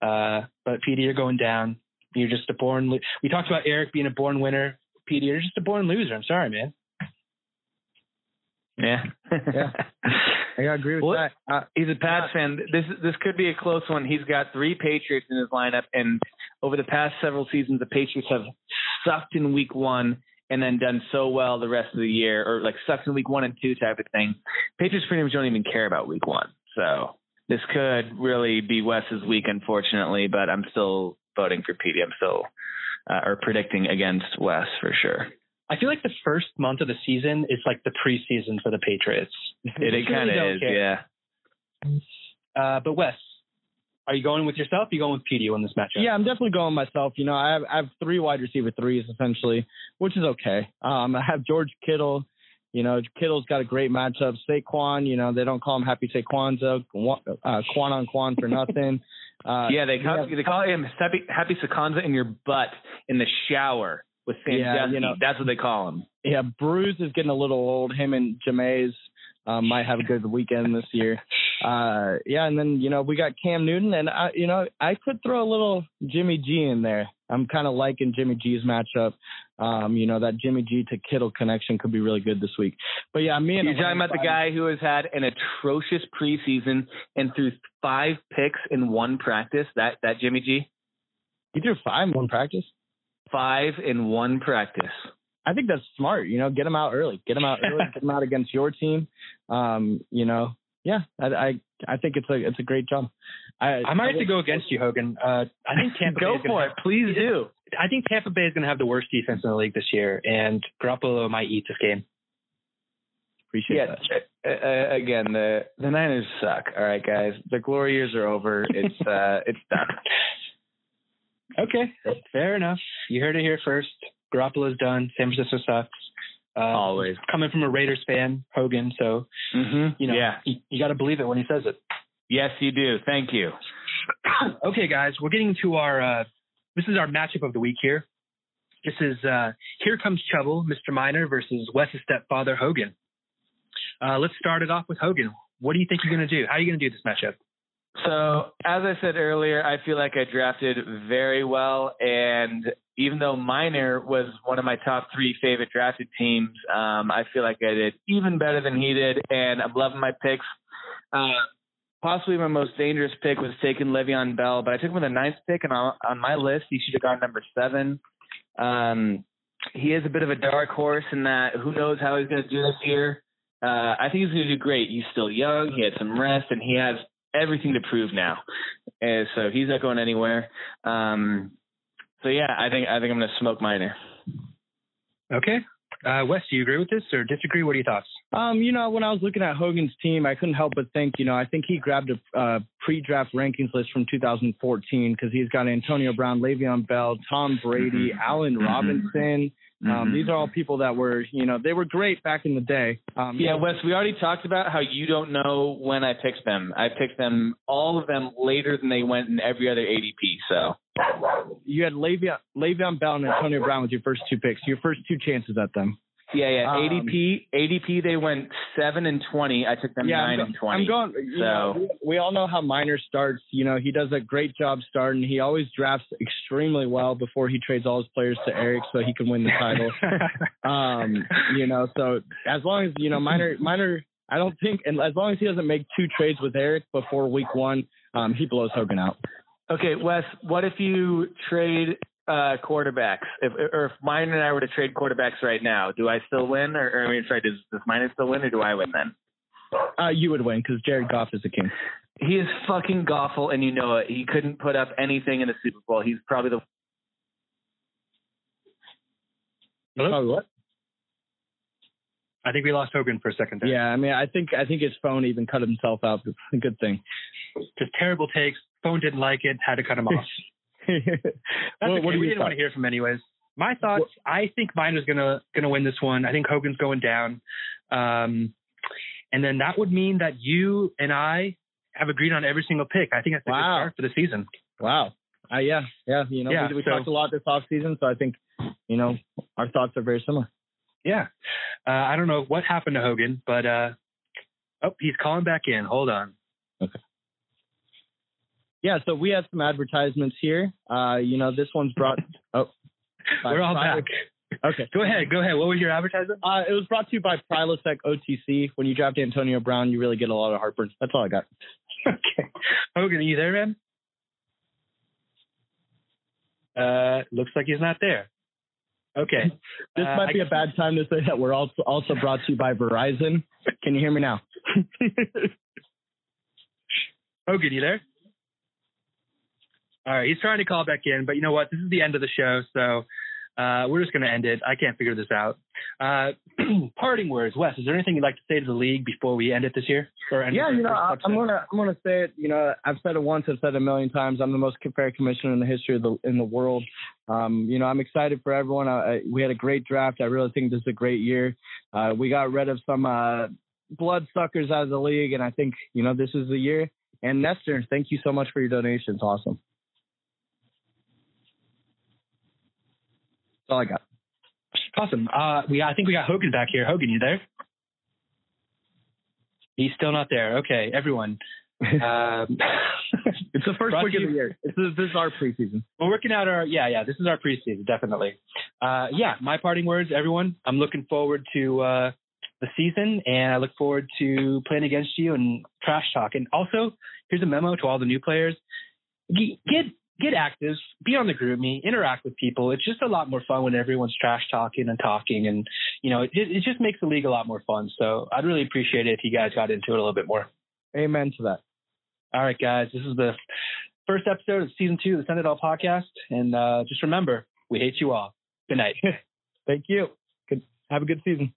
Uh, but PD, you're going down. You're just a born. We talked about Eric being a born winner. PD, you're just a born loser. I'm sorry, man. Yeah. Yeah. I agree with Well, that. Uh, He's a Pats fan. This this could be a close one. He's got three Patriots in his lineup, and over the past several seasons, the Patriots have sucked in Week One and then done so well the rest of the year, or like sucked in Week One and Two type of thing. Patriots pretty much don't even care about Week One, so this could really be Wes's week, unfortunately. But I'm still voting for PD. I'm still uh, or predicting against Wes for sure. I feel like the first month of the season is like the preseason for the Patriots. It, it kind of don't is, care. yeah. Uh, but Wes, are you going with yourself? Or are you going with PD in this matchup? Yeah, I'm definitely going myself. You know, I have I have three wide receiver threes essentially, which is okay. Um, I have George Kittle. You know, Kittle's got a great matchup. Saquon, you know, they don't call him Happy Saquonza, uh, Quan on Quan for nothing. Uh, yeah, they call, yeah. they call him Happy, Happy Saquonza in your butt in the shower with Sandusky. Yeah, you know. That's what they call him. yeah, Bruce is getting a little old. Him and Jameis um, might have a good weekend this year. Uh, yeah, and then you know we got Cam Newton, and I, you know I could throw a little Jimmy G in there. I'm kind of liking Jimmy G's matchup. Um, you know that Jimmy G to Kittle connection could be really good this week. But yeah, me and You're talking about the guy who has had an atrocious preseason and threw five picks in one practice. That that Jimmy G, He threw five in one practice. five in one practice. I think that's smart. You know, get him out early. Get him out early. get him out against your team. Um, you know, yeah, I, I I think it's a it's a great job. I I might have to go against you, Hogan. Uh, I think Tampa Bay Go is gonna for have- it, please do. I think Tampa Bay is going to have the worst defense in the league this year, and Garoppolo might eat this game. Appreciate Yeah. that. Uh, uh, again, the the Niners suck. All right, guys. The glory years are over. It's uh, it's done. Okay, fair enough. You heard it here first. Garoppolo's done. San Francisco sucks. Uh, Always. coming from a Raiders fan, Hogan. So Mm-hmm. you know, Yeah. you, you got to believe it when he says it. Yes, you do. Thank you. okay, guys, we're getting to our. Uh, this is our matchup of the week here. This is uh, here comes trouble, Mr. Miner versus Wes's stepfather Hogan. Uh, let's start it off with Hogan. What do you think you're going to do? How are you going to do this matchup? So, as I said earlier, I feel like I drafted very well. And even though Miner was one of my top three favorite drafted teams, um, I feel like I did even better than he did. And I'm loving my picks. Uh, possibly my most dangerous pick was taking Le'Veon Bell, but I took him with the ninth pick. And on, on my list, he should have gone number seven. Um, he is a bit of a dark horse in that who knows how he's going to do this year. Uh, I think he's going to do great. He's still young. He had some rest, and he has everything to prove now. And so he's not going anywhere. Um, so yeah, I think I think I'm going to smoke Miner. Okay. Uh, Wes, do you agree with this or disagree? What are your thoughts? Um, you know, when I was looking at Hogan's team, I couldn't help but think, you know, I think he grabbed a uh, pre-draft rankings list from 2014 because he's got Antonio Brown, Le'Veon Bell, Tom Brady, Mhm. Allen Mhm. Robinson. Um, Mhm. these are all people that were, you know, they were great back in the day. Um, Yeah, Wes, we already talked about how you don't know when I picked them. I picked them all of them later than they went in every other ADP. So you had Le'Veon, Le'Veon Bell and Antonio Brown with your first two picks, your first two chances at them. Yeah, yeah. Um, ADP, ADP, they went seven and twenty. I took them yeah, nine I'm, and go- twenty. I'm going. Know, So- we, we all know how Miner starts. You know, he does a great job starting. He always drafts extremely well before he trades all his players to Eric so he can win the title. um, you know, so as long as you know Miner, Miner, I don't think, and as long as he doesn't make two trades with Eric before week one, um, he blows Hogan out. Okay, Wes, what if you trade uh, quarterbacks? If or if mine and I were to trade quarterbacks right now, do I still win? Or, or I mean, sorry, does, does mine still win, or do I win then? Uh, you would win because Jared Goff is the king. He is fucking awful, and you know it. He couldn't put up anything in the Super Bowl. He's probably the Hello? Oh, what? I think we lost Hogan for a second there. Yeah, I mean, I think I think his phone even cut himself out. A good thing. Just terrible takes. Phone didn't like it. Had to cut him off. That's What- okay. what are we didn't want to hear from anyways. My thoughts. I think Miner's gonna gonna win this one. I think Hogan's going down, um, and then that would mean that you and I have agreed on every single pick. I think that's a Wow. good start for the season. Wow. Uh, yeah, yeah. You know, Yeah, we, we so- talked a lot this off season, so I think, you know, our thoughts are very similar. Yeah. Uh, I don't know what happened to Hogan, but uh, oh, he's calling back in. Hold on. Yeah, so we have some advertisements here. Uh, you know, this one's brought. Oh, We're all back. Okay. Go ahead. Go ahead. What was your advertisement? Uh, it was brought to you by Prilosec OTC. When you draft Antonio Brown, you really get a lot of heartburn. That's all I got. okay. Hogan, are you there, man? Uh, looks like he's not there. Okay. This Uh, might be a bad time to say that we're also also brought to you by Verizon. Can you hear me now? Hogan, you there? All right, he's trying to call back in, but you know what? This is the end of the show, so uh, we're just going to end it. I can't figure this out. Uh, parting words, Wes. Is there anything you'd like to say to the league before we end it this year? Yeah, you know, I? I'm gonna I'm gonna say it. You know, I've said it once, I've said it a million times. I'm the most fair commissioner in the history of the in the world. Um, you know, I'm excited for everyone. I, I, we had a great draft. I really think this is a great year. Uh, we got rid of some uh, bloodsuckers out of the league, and I think you know this is the year. And Nestor, thank you so much for your donations. Awesome. All I got. Awesome. Uh, we I think we got Hogan back here. Hogan, you there? He's still not there. Okay, everyone. Um, It's the first week of the year. This is, this is our preseason. we're working out our yeah yeah. This is our preseason definitely. Uh, yeah, my parting words, everyone. I'm looking forward to uh, the season, and I look forward to playing against you and trash talk. And also, here's a memo to all the new players: get get active, be on the GroupMe, interact with people. It's just a lot more fun when everyone's trash talking and talking, and you know, it, it just makes the league a lot more fun. So I'd really appreciate it if you guys got into it a little bit more. Amen to that. All right, guys, this is the first episode of season two of the Send It All podcast, and uh, just remember, we hate you all. Good night. Thank you. Good. Have a good season.